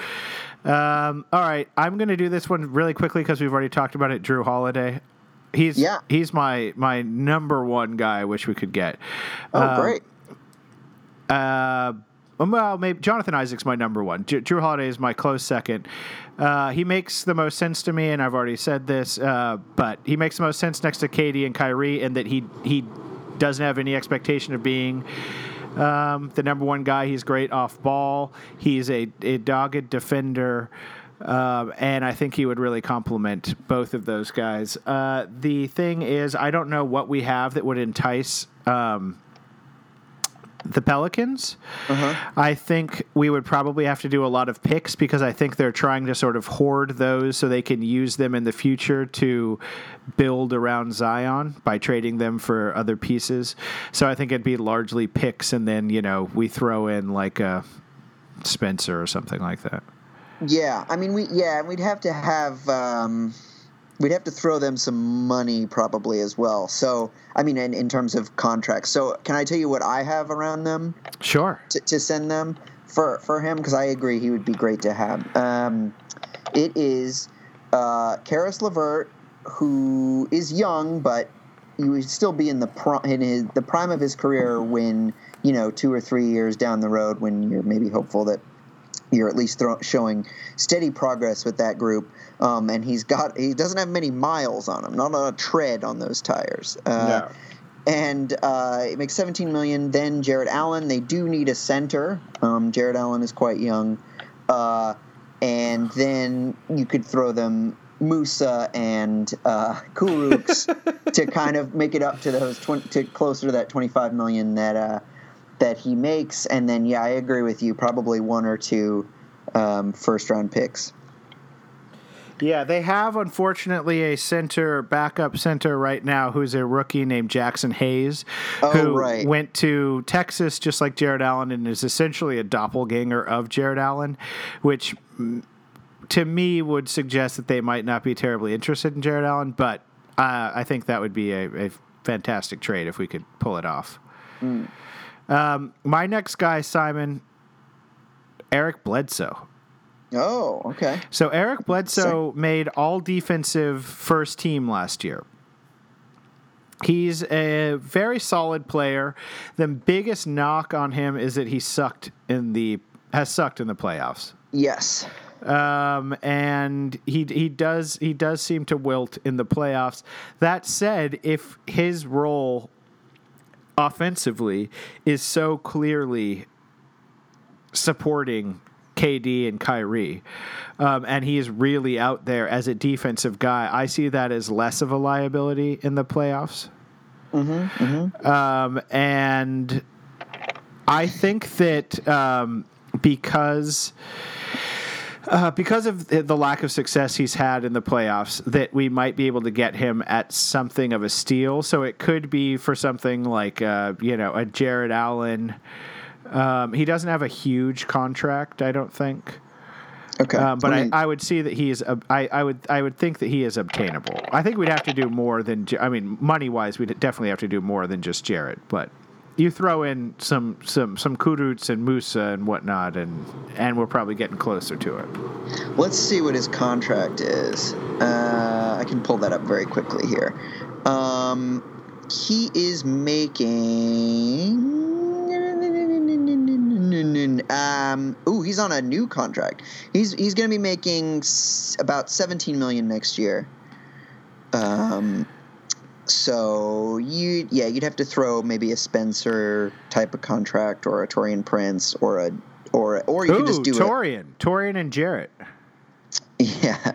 Um, all right, I'm going to do this one really quickly because we've already talked about it. Jrue Holiday. He's Yeah. he's my my number one guy. I wish we could get. Oh, Um, great. Uh, well, maybe Jonathan Isaac's my number one. J- Jrue Holiday is my close second. Uh, he makes the most sense to me, and I've already said this, uh, but he makes the most sense next to KD and Kyrie, in that he he doesn't have any expectation of being um, the number one guy. He's great off ball. He's a, a dogged defender. Um, and I think he would really complement both of those guys. Uh, the thing is, I don't know what we have that would entice um, the Pelicans. I think we would probably have to do a lot of picks because I think they're trying to sort of hoard those so they can use them in the future to build around Zion by trading them for other pieces. So I think it'd be largely picks, and then you know we throw in like a Spencer or something like that. Yeah, I mean, we yeah, we'd have to have um, we'd have to throw them some money probably as well. So I mean, in, in terms of contracts. So can I tell you what I have around them Sure. to, to send them for for him? Because I agree he would be great to have. Um, it is uh, Caris LeVert, who is young, but you would still be in the pri- in his, the prime of his career when you know two or three years down the road when you're maybe hopeful that you're at least throw, showing steady progress with that group. Um, and he's got he doesn't have many miles on him, not a tread on those tires. Uh, And uh, it makes 17 million. Then Jarrett Allen, they do need a center. Um, Jarrett Allen is quite young, uh, and then you could throw them Musa and uh, Kurucs to kind of make it up to those 20, to closer to that 25 million that uh, that he makes. And then yeah, I agree with you. Probably one or two um, first round picks. Yeah, they have unfortunately a center, backup center right now, who's a rookie named Jaxson Hayes, Oh, who right. went to Texas just like Jarrett Allen and is essentially a doppelganger of Jarrett Allen, which mm, to me would suggest that they might not be terribly interested in Jarrett Allen, but uh, I think that would be a, a fantastic trade if we could pull it off. Mm. Um, my next guy, Simon, Eric Bledsoe. Oh, okay. So Eric Bledsoe made all defensive first team last year. He's a very solid player. The biggest knock on him is that he sucked in the has sucked in the playoffs. Yes. Um, and he he does he does seem to wilt in the playoffs. That said, if his role offensively is so clearly supporting KD and Kyrie, um, and he is really out there as a defensive guy, I see that as less of a liability in the playoffs. Mm-hmm. Um, and I think that um, because uh, because of the the lack of success he's had in the playoffs, that we might be able to get him at something of a steal. So it could be for something like uh, you know a Jarrett Allen. Um, he doesn't have a huge contract, I don't think. Okay. Um, but I I, mean- I, would see that he is. I, I would. I would think that he is obtainable. I think we'd have to do more than. I mean, money wise, we'd definitely have to do more than just Jarrett. But you throw in some some some Kurucs and Musa and whatnot, and and we're probably getting closer to it. Let's see what his contract is. Uh, I can pull that up very quickly here. Um, he is making. Um, ooh, he's on a new contract. He's he's going to be making s- about 17 million next year. Um, so you yeah you'd have to throw maybe a Spencer type of contract or a Taurean Prince or a or or you Ooh, could just do it. Taurean, Taurean and Jarrett. Yeah.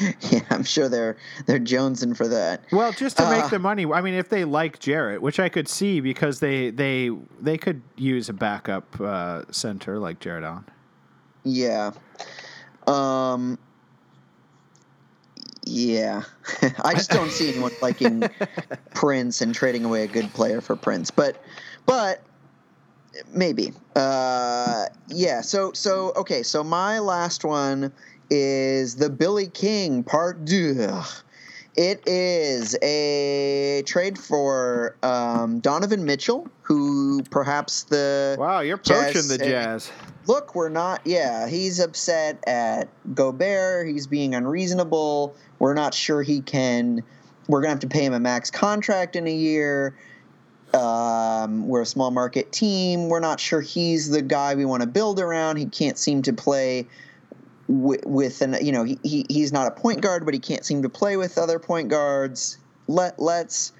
Yeah, I'm sure they're they're jonesing for that. Well, just to make Uh, the money. I mean, if they like Jarrett, which I could see because they they they could use a backup uh, center like Jared on. Yeah. Um Yeah. I just don't see anyone liking Prince and trading away a good player for Prince. But but maybe. Uh yeah, so so okay, so my last one is the Billy King part 2. It is a trade for um, Donovan Mitchell, who perhaps the Wow, you're Jazz the Jazz. look, we're not. Yeah, he's upset at Gobert. He's being unreasonable. We're not sure he can. We're gonna have to pay him a max contract in a year. Um, we're a small market team. We're not sure he's the guy we want to build around. He can't seem to play with, with an. You know, he, he he's not a point guard, but he can't seem to play with other point guards. Let let's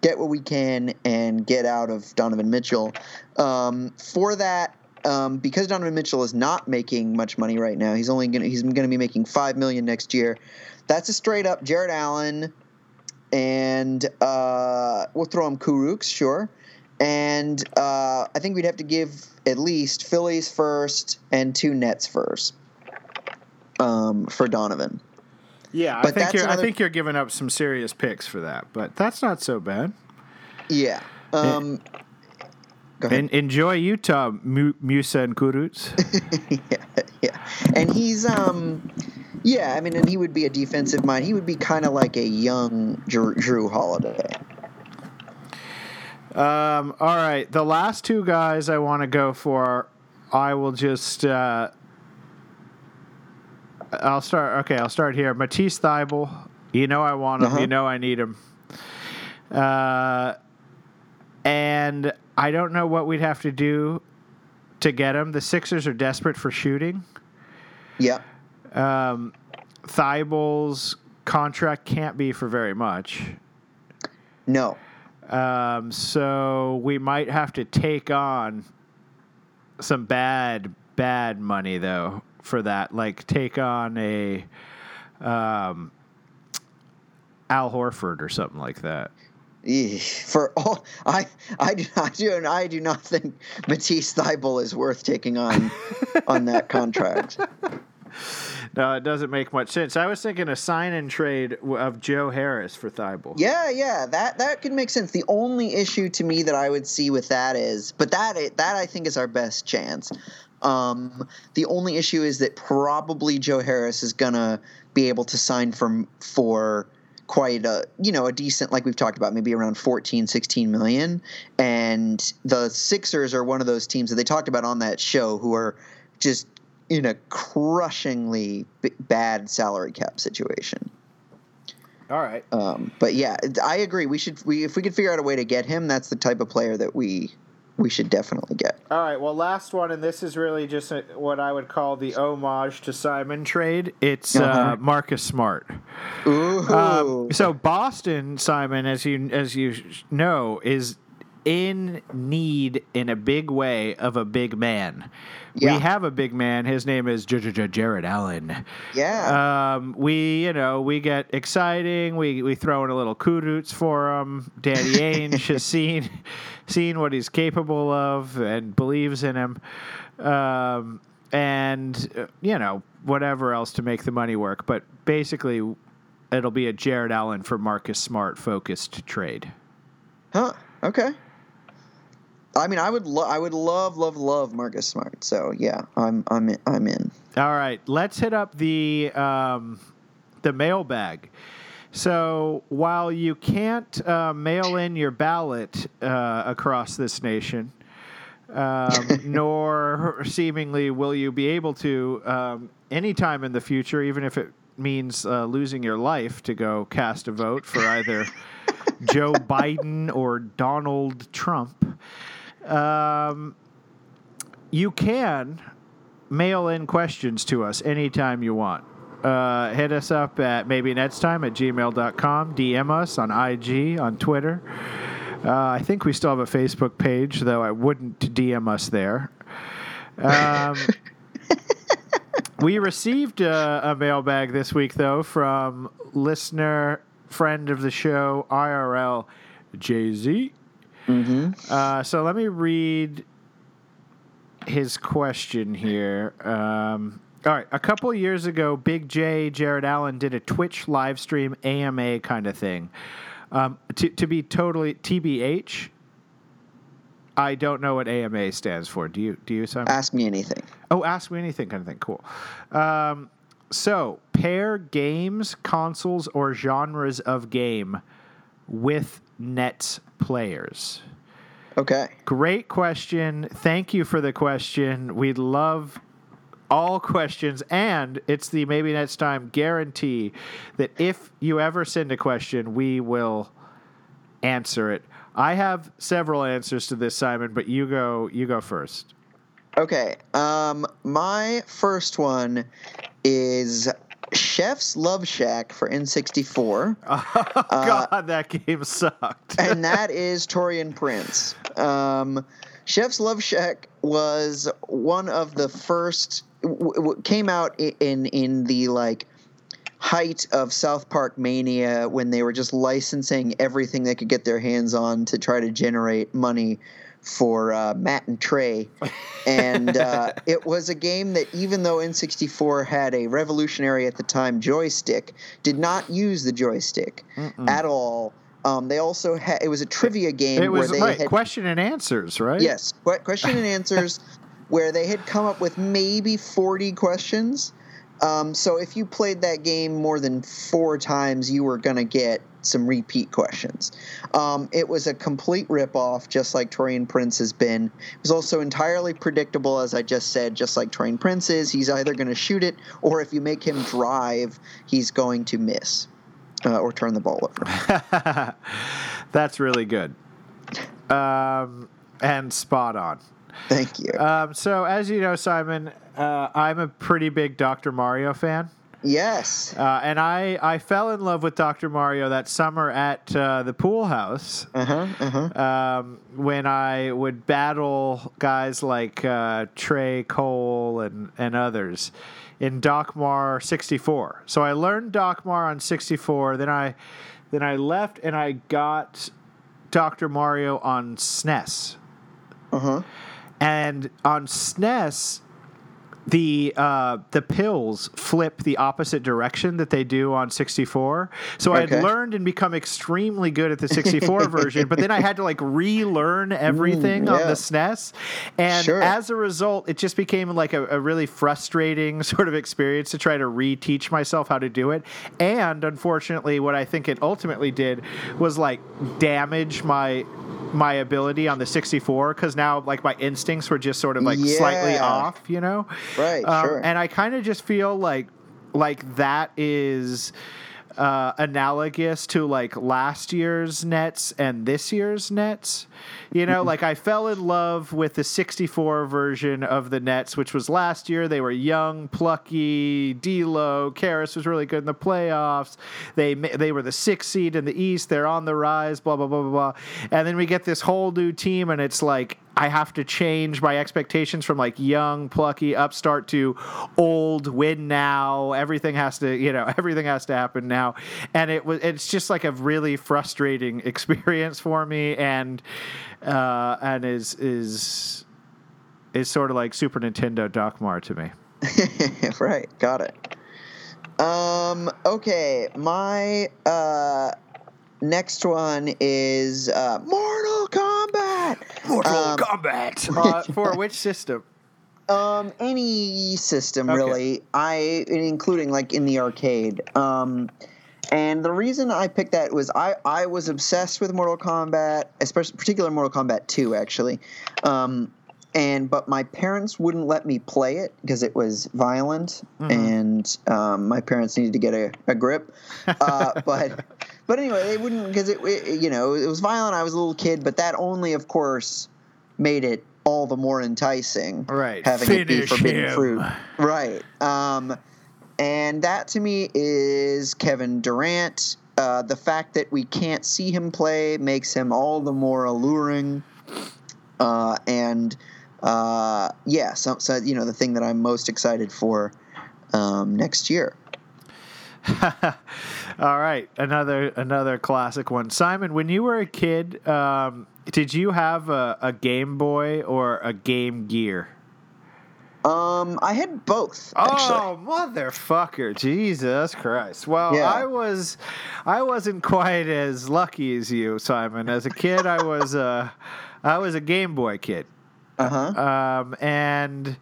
get what we can and get out of Donovan Mitchell. Um, for that, um, because Donovan Mitchell is not making much money right now, he's only gonna he's gonna be making five million next year. That's a straight up Jarrett Allen, and uh, we'll throw him Kurucs, sure. And uh, I think we'd have to give at least Philly's first and two Nets first um, for Donovan. Yeah, I But think you're. I think you're giving up some serious picks for that, but that's not so bad. Yeah. Um, ahead. And enjoy Utah, Mu- Musa and Kurucs. yeah, yeah. And he's um yeah, I mean and he would be a defensive mind. He would be kind of like a young Jrue, Jrue Holiday. Um, all right, the last two guys I want to go for, I will just. Uh, I'll start. Okay, I'll start here. Matisse Thybulle. You know I want him. Uh-huh. You know I need him. Uh, and I don't know what we'd have to do to get him. The Sixers are desperate for shooting. Yeah. Um, Thybulle's contract can't be for very much. No. Um, so we might have to take on some bad, bad money though for that. Like take on a um, Al Horford or something like that. For all I I do not do and I do not think Matisse Thybulle is worth taking on on that contract. No, it doesn't make much sense. I was thinking a sign and trade of Joe Harris for Thybulle. Yeah, yeah, that that could make sense. The only issue to me that I would see with that is, but that that I think is our best chance. Um, the only issue is that probably Joe Harris is gonna be able to sign for for quite a you know a decent like we've talked about maybe around 14 16 million and the Sixers are one of those teams that they talked about on that show who are just in a crushingly b- bad salary cap situation. All right. Um, but yeah, I agree. We should we if we could figure out a way to get him, that's the type of player that we we should definitely get. All right. Well, last one, and this is really just a, what I would call the homage to Simon trade. It's uh, Uh-huh. Marcus Smart. Ooh. Um, so Boston, Simon, as you as you know, is in need in a big way of a big man. Yeah. We have a big man. His name is J- J- J- Jarrett Allen. yeah. Um, we, you know, we get exciting. We we throw in a little kudos for him. Danny Ainge has seen seen what he's capable of and believes in him. Um, and uh, you know whatever else to make the money work. But basically, it'll be a Jarrett Allen for Marcus Smart focused trade. huh. Okay. I mean, I would lo- I would love love love Marcus Smart. So yeah, I'm I'm in, I'm in. All right, let's hit up the um, the mailbag. So while you can't uh, mail in your ballot uh, across this nation, um, nor seemingly will you be able to um, anytime in the future, even if it means uh, losing your life to go cast a vote for either Joe Biden or Donald Trump. Um, you can mail in questions to us anytime you want. Uh, hit us up at maybe next time at gmail.com. DM us on IG, on Twitter. Uh, I think we still have a Facebook page, though I wouldn't DM us there. Um, we received uh, a mailbag this week, though, from listener, friend of the show, IRL Jay Z. Mm-hmm. Uh, so let me read his question here. Um, all right, a couple years ago, Big J, Jarrett Allen did a Twitch live stream AMA kind of thing. Um, to, to be totally TBH, I don't know what AMA stands for. Do you? Do you, Simon? Ask me anything. Oh, ask me anything kind of thing. Cool. Um, So, pair games, consoles, or genres of game with Nets players. Okay. Great question. Thank you for the question. We'd love all questions, and it's the maybe next time guarantee that if you ever send a question, we will answer it. I have several answers to this, Simon, but you go. You go first. Okay. Um, my first one is Chef's Love Shack for N64. Oh God, that game sucked. and that is Taurean Prince. Um, Chef's Love Shack was one of the first w- w- came out in in the like height of South Park mania when they were just licensing everything they could get their hands on to try to generate money for uh, Matt and Trey. And uh, it was a game that, even though N64 had a revolutionary at the time joystick, did not use the joystick at all. Um, they also had it was a trivia game it was where they right, had question and answers, right? Yes, question and answers, where they had come up with maybe forty questions. Um, so if you played that game more than four times, you were gonna get some repeat questions. Um, it was a complete ripoff, just like Taurean Prince has been. It was also entirely predictable, as I just said, just like Taurean Prince is. He's either going to shoot it, or if you make him drive, he's going to miss uh, or turn the ball over. That's really good. Um, and spot on. Thank you. Um, so, as you know, Simon, uh, I'm a pretty big Dr. Mario fan. yes. Uh, and I, I fell in love with Dr. Mario that summer at uh, the pool house Uh huh. Uh huh. um, when I would battle guys like uh, Trey Cole and, and others in Docmar 64. So I learned Docmar on 64. Then I then I left and I got Dr. Mario on SNES. Uh huh. And on SNES, the uh, the pills flip the opposite direction that they do on 64. So I had learned and become extremely good at the 64 version, but then I had to like relearn everything on yeah. the SNES. And Sure. as a result, it just became like a, a really frustrating sort of experience to try to reteach myself how to do it. And unfortunately, what I think it ultimately did was like damage my my ability on the 64 because now like my instincts were just sort of like slightly off you know Right, Um, sure. and i kind of just feel like like that is uh, analogous to like last year's nets and this year's nets you know mm-hmm. like i fell in love with the 64 version of the nets which was last year. They were young plucky D'Lo, Caris was really good in the playoffs. They they were the sixth seed in the east. They're on the rise blah blah blah blah blah. And then we get this whole new team and it's like I have to change my expectations from like young, plucky upstart to old, win now. Everything has to, you know, everything has to happen now, and it was. It's just like a really frustrating experience for me, and uh, and is is is sort of like Super Nintendo Docmar to me. right, got it. Um, okay, my uh, next one is uh, Mortal Kombat. Um, Kombat. Uh, for which system? Um, any system Okay. really. I including like in the arcade. Um, and the reason I picked that was I I was obsessed with Mortal Kombat, especially particular Mortal Kombat 2 actually. Um, and but my parents wouldn't let me play it because it was violent, and um, my parents needed to get a, a grip. Uh, but but anyway, they wouldn't because it, it you know it was violent. I was a little kid, but that only, of course, made it all the more enticing. Right. having it be Finish forbidden him. fruit. Right. Um, and that to me is Kevin Durant. Uh, the fact that we can't see him play makes him all the more alluring. Uh, and uh, yeah, so, so you know the thing that I'm most excited for um, next year. All right, another another classic one. Simon, when you were a kid, um, did you have a, a Game Boy or a Game Gear? Um, I had both. Actually. Oh, motherfucker! Jesus Christ! Well, Yeah. I was, I wasn't quite as lucky as you, Simon. As a kid, I was a, I was a Game Boy kid. Uh huh. Um, and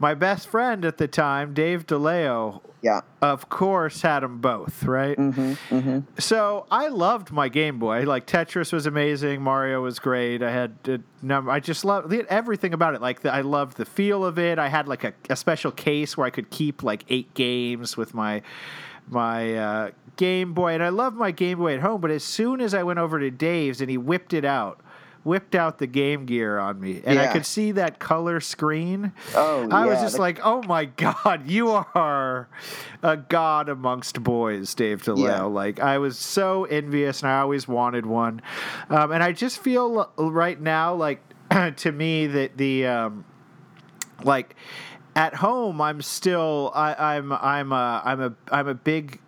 my best friend at the time, Dave DeLeo, Yeah. of course had them both, right? Mm-hmm. Mm-hmm. So I loved my Game Boy. Like Tetris was amazing, Mario was great. I had number. I just loved everything about it. Like the, I loved the feel of it. I had like a, a special case where I could keep like eight games with my my uh, Game Boy, and I loved my Game Boy at home. But as soon as I went over to Dave's and he whipped it out. Whipped out the Game Gear on me, and I could see that color screen. Oh, I was just the- like, "Oh my god, you are a god amongst boys, Dave DeLeo." Yeah. Like I was so envious, and I always wanted one. Um, and I just feel l- right now, like to me, that the um, like at home, I'm still I, I'm I'm a I'm a I'm a big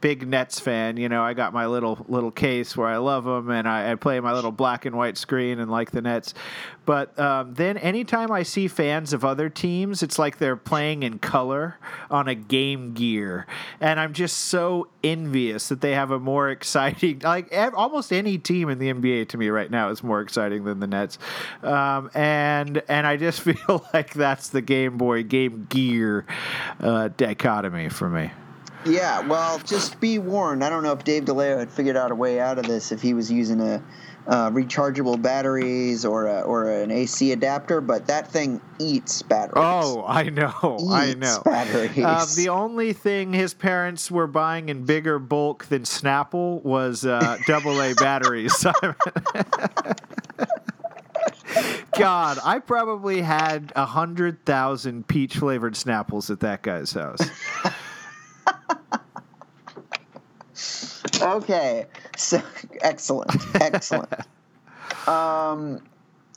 big Nets fan. You know, I got my little little case where I love them, and I, I play my little black and white screen and like the Nets. But um, then, anytime I see fans of other teams, it's like they're playing in color on a Game Gear, and I'm just so envious that they have a more exciting. Like almost any team in the NBA to me right now is more exciting than the Nets, um, and and I just feel like that's the Game Boy Game Gear uh, dichotomy for me. Yeah, well, just be warned. I don't know if Dave DeLeo had figured out a way out of this if he was using a uh, rechargeable batteries or a, or an AC adapter, but that thing eats batteries. Oh, I know, I know. Batteries. Uh, the only thing his parents were buying in bigger bulk than Snapple was uh, double A batteries. God, I probably had a hundred thousand peach flavored Snapples at that guy's house. okay, so excellent, excellent. um,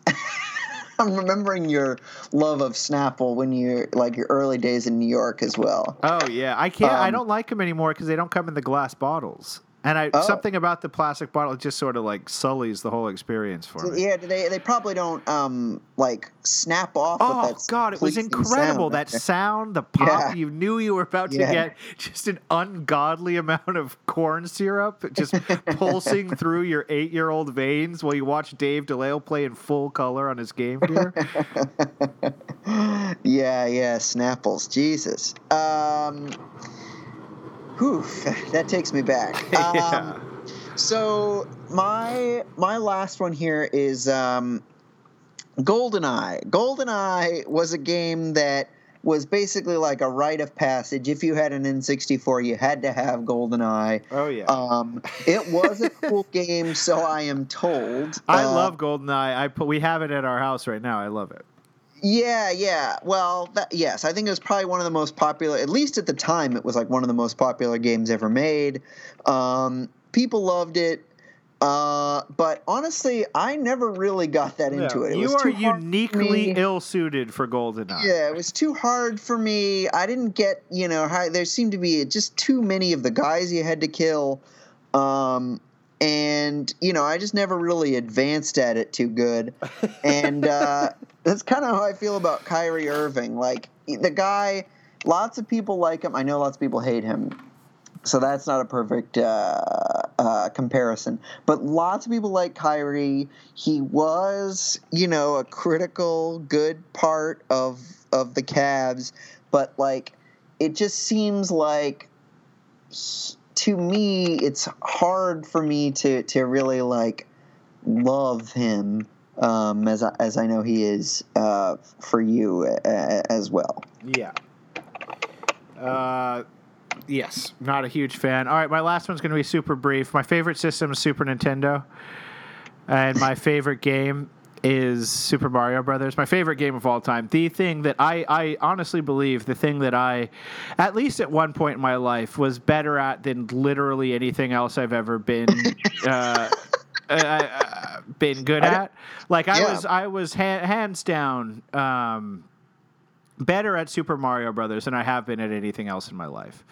I'm remembering your love of Snapple when you're like your early days in New York as well. Oh yeah, I can't. I Um, don't like them anymore because they don't come in the glass bottles. And I Oh. something about the plastic bottle just sort of like sullies the whole experience for me. Yeah, they they probably don't um like snap off. with Oh God! It was incredible. sound. That sound, the pop. Yeah. You knew you were about to get just an ungodly amount of corn syrup just pulsing through your eight-year-old veins while you watch Dave DeLeo play in full color on his Game Gear. yeah, yeah, Snapples. Jesus. Um, whew, that takes me back. yeah. Um, so my my last one here is um, GoldenEye. GoldenEye was a game that was basically like a rite of passage. If you had an N64, you had to have GoldenEye. Oh yeah. Um, it was a cool game, so I am told. I Uh, love GoldenEye. I put we have it at our house right now. I love it. Yeah, yeah. Well, that, yes, I think it was probably one of the most popular. At least at the time, it was like one of the most popular games ever made. Um, people loved it, uh, but honestly, I never really got that into Yeah. it. it you was are uniquely ill-suited for GoldenEye. Yeah, it was too hard for me. I didn't get, you know, how, there seemed to be just too many of the guys you had to kill. Um, and, you know, I just never really advanced at it too good. And uh, that's kind of how I feel about Kyrie Irving. Like, the guy, lots of people like him. I know lots of people hate him. So that's not a perfect uh, uh, comparison. But lots of people like Kyrie. He was, you know, a critical, good part of of the Cavs. But like, it just seems like he- to me, it's hard for me to to really like love him um, as I, as I know he is uh, for you uh, as well. Yeah. Uh, yes, not a huge fan. All right, my last one's going to be super brief. My favorite system is Super Nintendo, and my favorite game is Super Mario Brothers. My favorite game of all time. The thing that I, I honestly believe, the thing that I, at least at one point in my life, was better at than literally anything else I've ever been. uh, uh, uh, been good at. Like I Yeah. was, I was ha- hands down um, better at Super Mario Brothers than I have been at anything else in my life.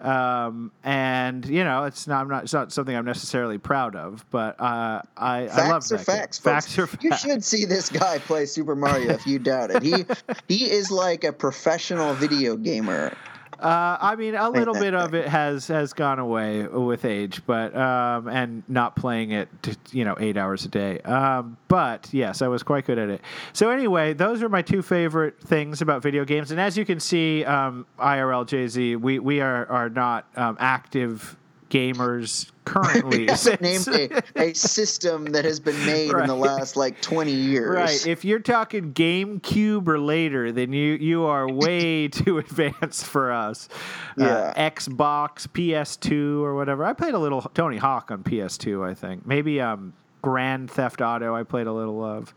Um, and you know, it's not, I'm not, it's not something I'm necessarily proud of, but uh, I, I love Facts are that facts. folks. Facts are facts. You should see this guy play Super Mario if you doubt it. He he is like a professional video gamer. Uh, I mean, a little bit of it has has gone away with age, but um, and not playing it, to, you know, eight hours a day. Um, but yes, I was quite good at it. So anyway, those are my two favorite things about video games. And as you can see, um, IRL JZ, we we are are not um, active gamers currently. Name a, a, system that has been made right. in the last like 20 years. Right. If you're talking GameCube or later, then you you are way too advanced for us. Uh, yeah. Uh, Xbox, PS2 or whatever. I played a little Tony Hawk on PS2, I think. Maybe um Grand Theft Auto I played a little of.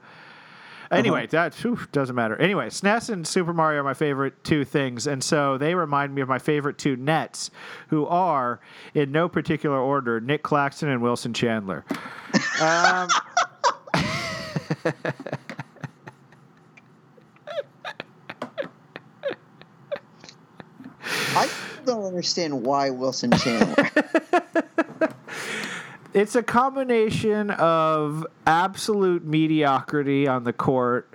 Anyway, uh-huh. that whew, doesn't matter. Anyway, SNES and Super Mario are my favorite two things, and so they remind me of my favorite two nets, who are in no particular order: Nic Claxton and Wilson Chandler. um, I don't understand why Wilson Chandler. it's a combination of absolute mediocrity on the court,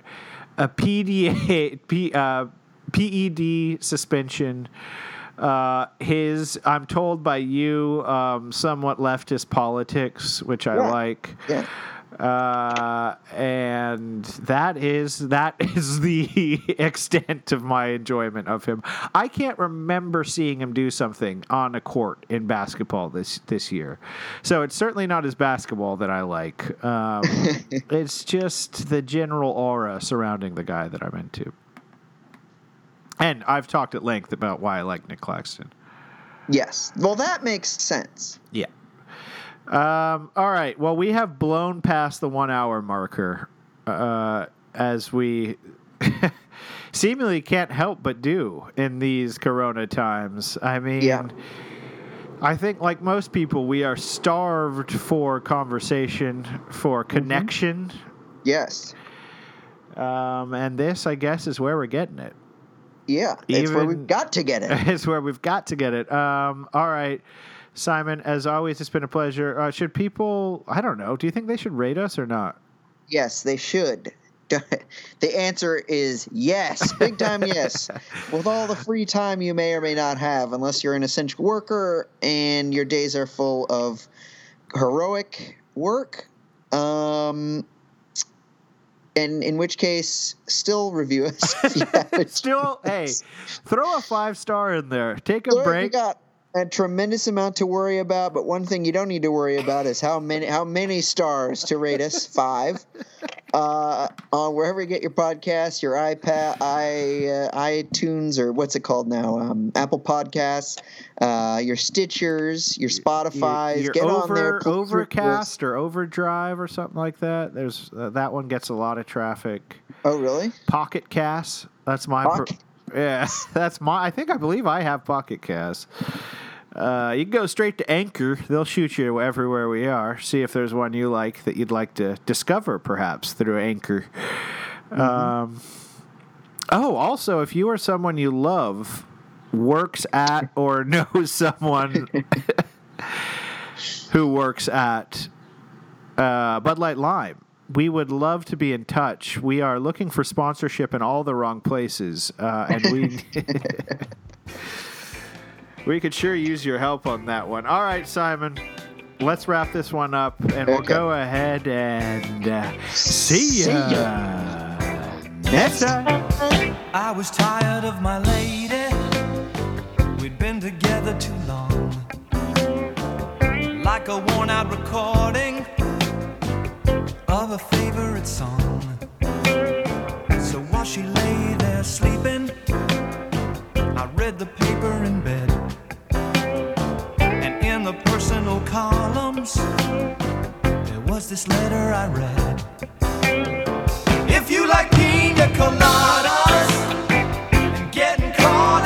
a PDA, P, uh, PED suspension. Uh, his, I'm told by you, um, somewhat leftist politics, which I yeah. like. Yeah uh, and that is that is the extent of my enjoyment of him. I can't remember seeing him do something on a court in basketball this this year, so it's certainly not his basketball that I like. Um, it's just the general aura surrounding the guy that I'm into. And I've talked at length about why I like Nic Claxton. Yes. Well, that makes sense. Yeah. Um, all right. Well, we have blown past the one hour marker uh, as we seemingly can't help but do in these corona times. I mean, yeah. I think, like most people, we are starved for conversation, for mm-hmm. connection. Mm-hmm. Yes. Um, and this, I guess, is where we're getting it. Yeah, Even, it's where we've got to get it. It's where we've got to get it. Um, all right. Simon, as always, it's been a pleasure. Uh, should people, I don't know, do you think they should rate us or not? Yes, they should. the answer is yes, big time yes. With all the free time you may or may not have, unless you're an essential worker and your days are full of heroic work. Um, and in which case, still review us. still, hey, throw a five star in there. Take a break. Got a tremendous amount to worry about, but one thing you don't need to worry about is how many how many stars to rate us. Five. Uh, on wherever you get your podcast, your iPad, i uh, iTunes, or what's it called now? Um, Apple Podcasts, uh, your Stitchers, your Spotify's. Your, get over, on there. Overcast or Overdrive or something like that. There's uh, that one gets a lot of traffic. Oh, really? Pocket Cast. That's my. Pocket. Yeah, that's my. I think I believe I have Pocket Cast. Uh, you can go straight to Anchor. They'll shoot you everywhere we are. See if there's one you like that you'd like to discover, perhaps through Anchor. Mm-hmm. Um, oh, also, if you are someone you love, works at or knows someone who works at uh, Bud Light Lime, we would love to be in touch. We are looking for sponsorship in all the wrong places, uh, and we we could sure use your help on that one. All right, Simon, let's wrap this one up, and we'll go ahead and uh, see, see ya, next time. I was tired of my lady. We'd been together too long, like a worn-out recording of a favorite song. So while she lay there sleeping, I read the paper in bed and in the personal columns there was this letter I read. If you like pina coladas and getting caught.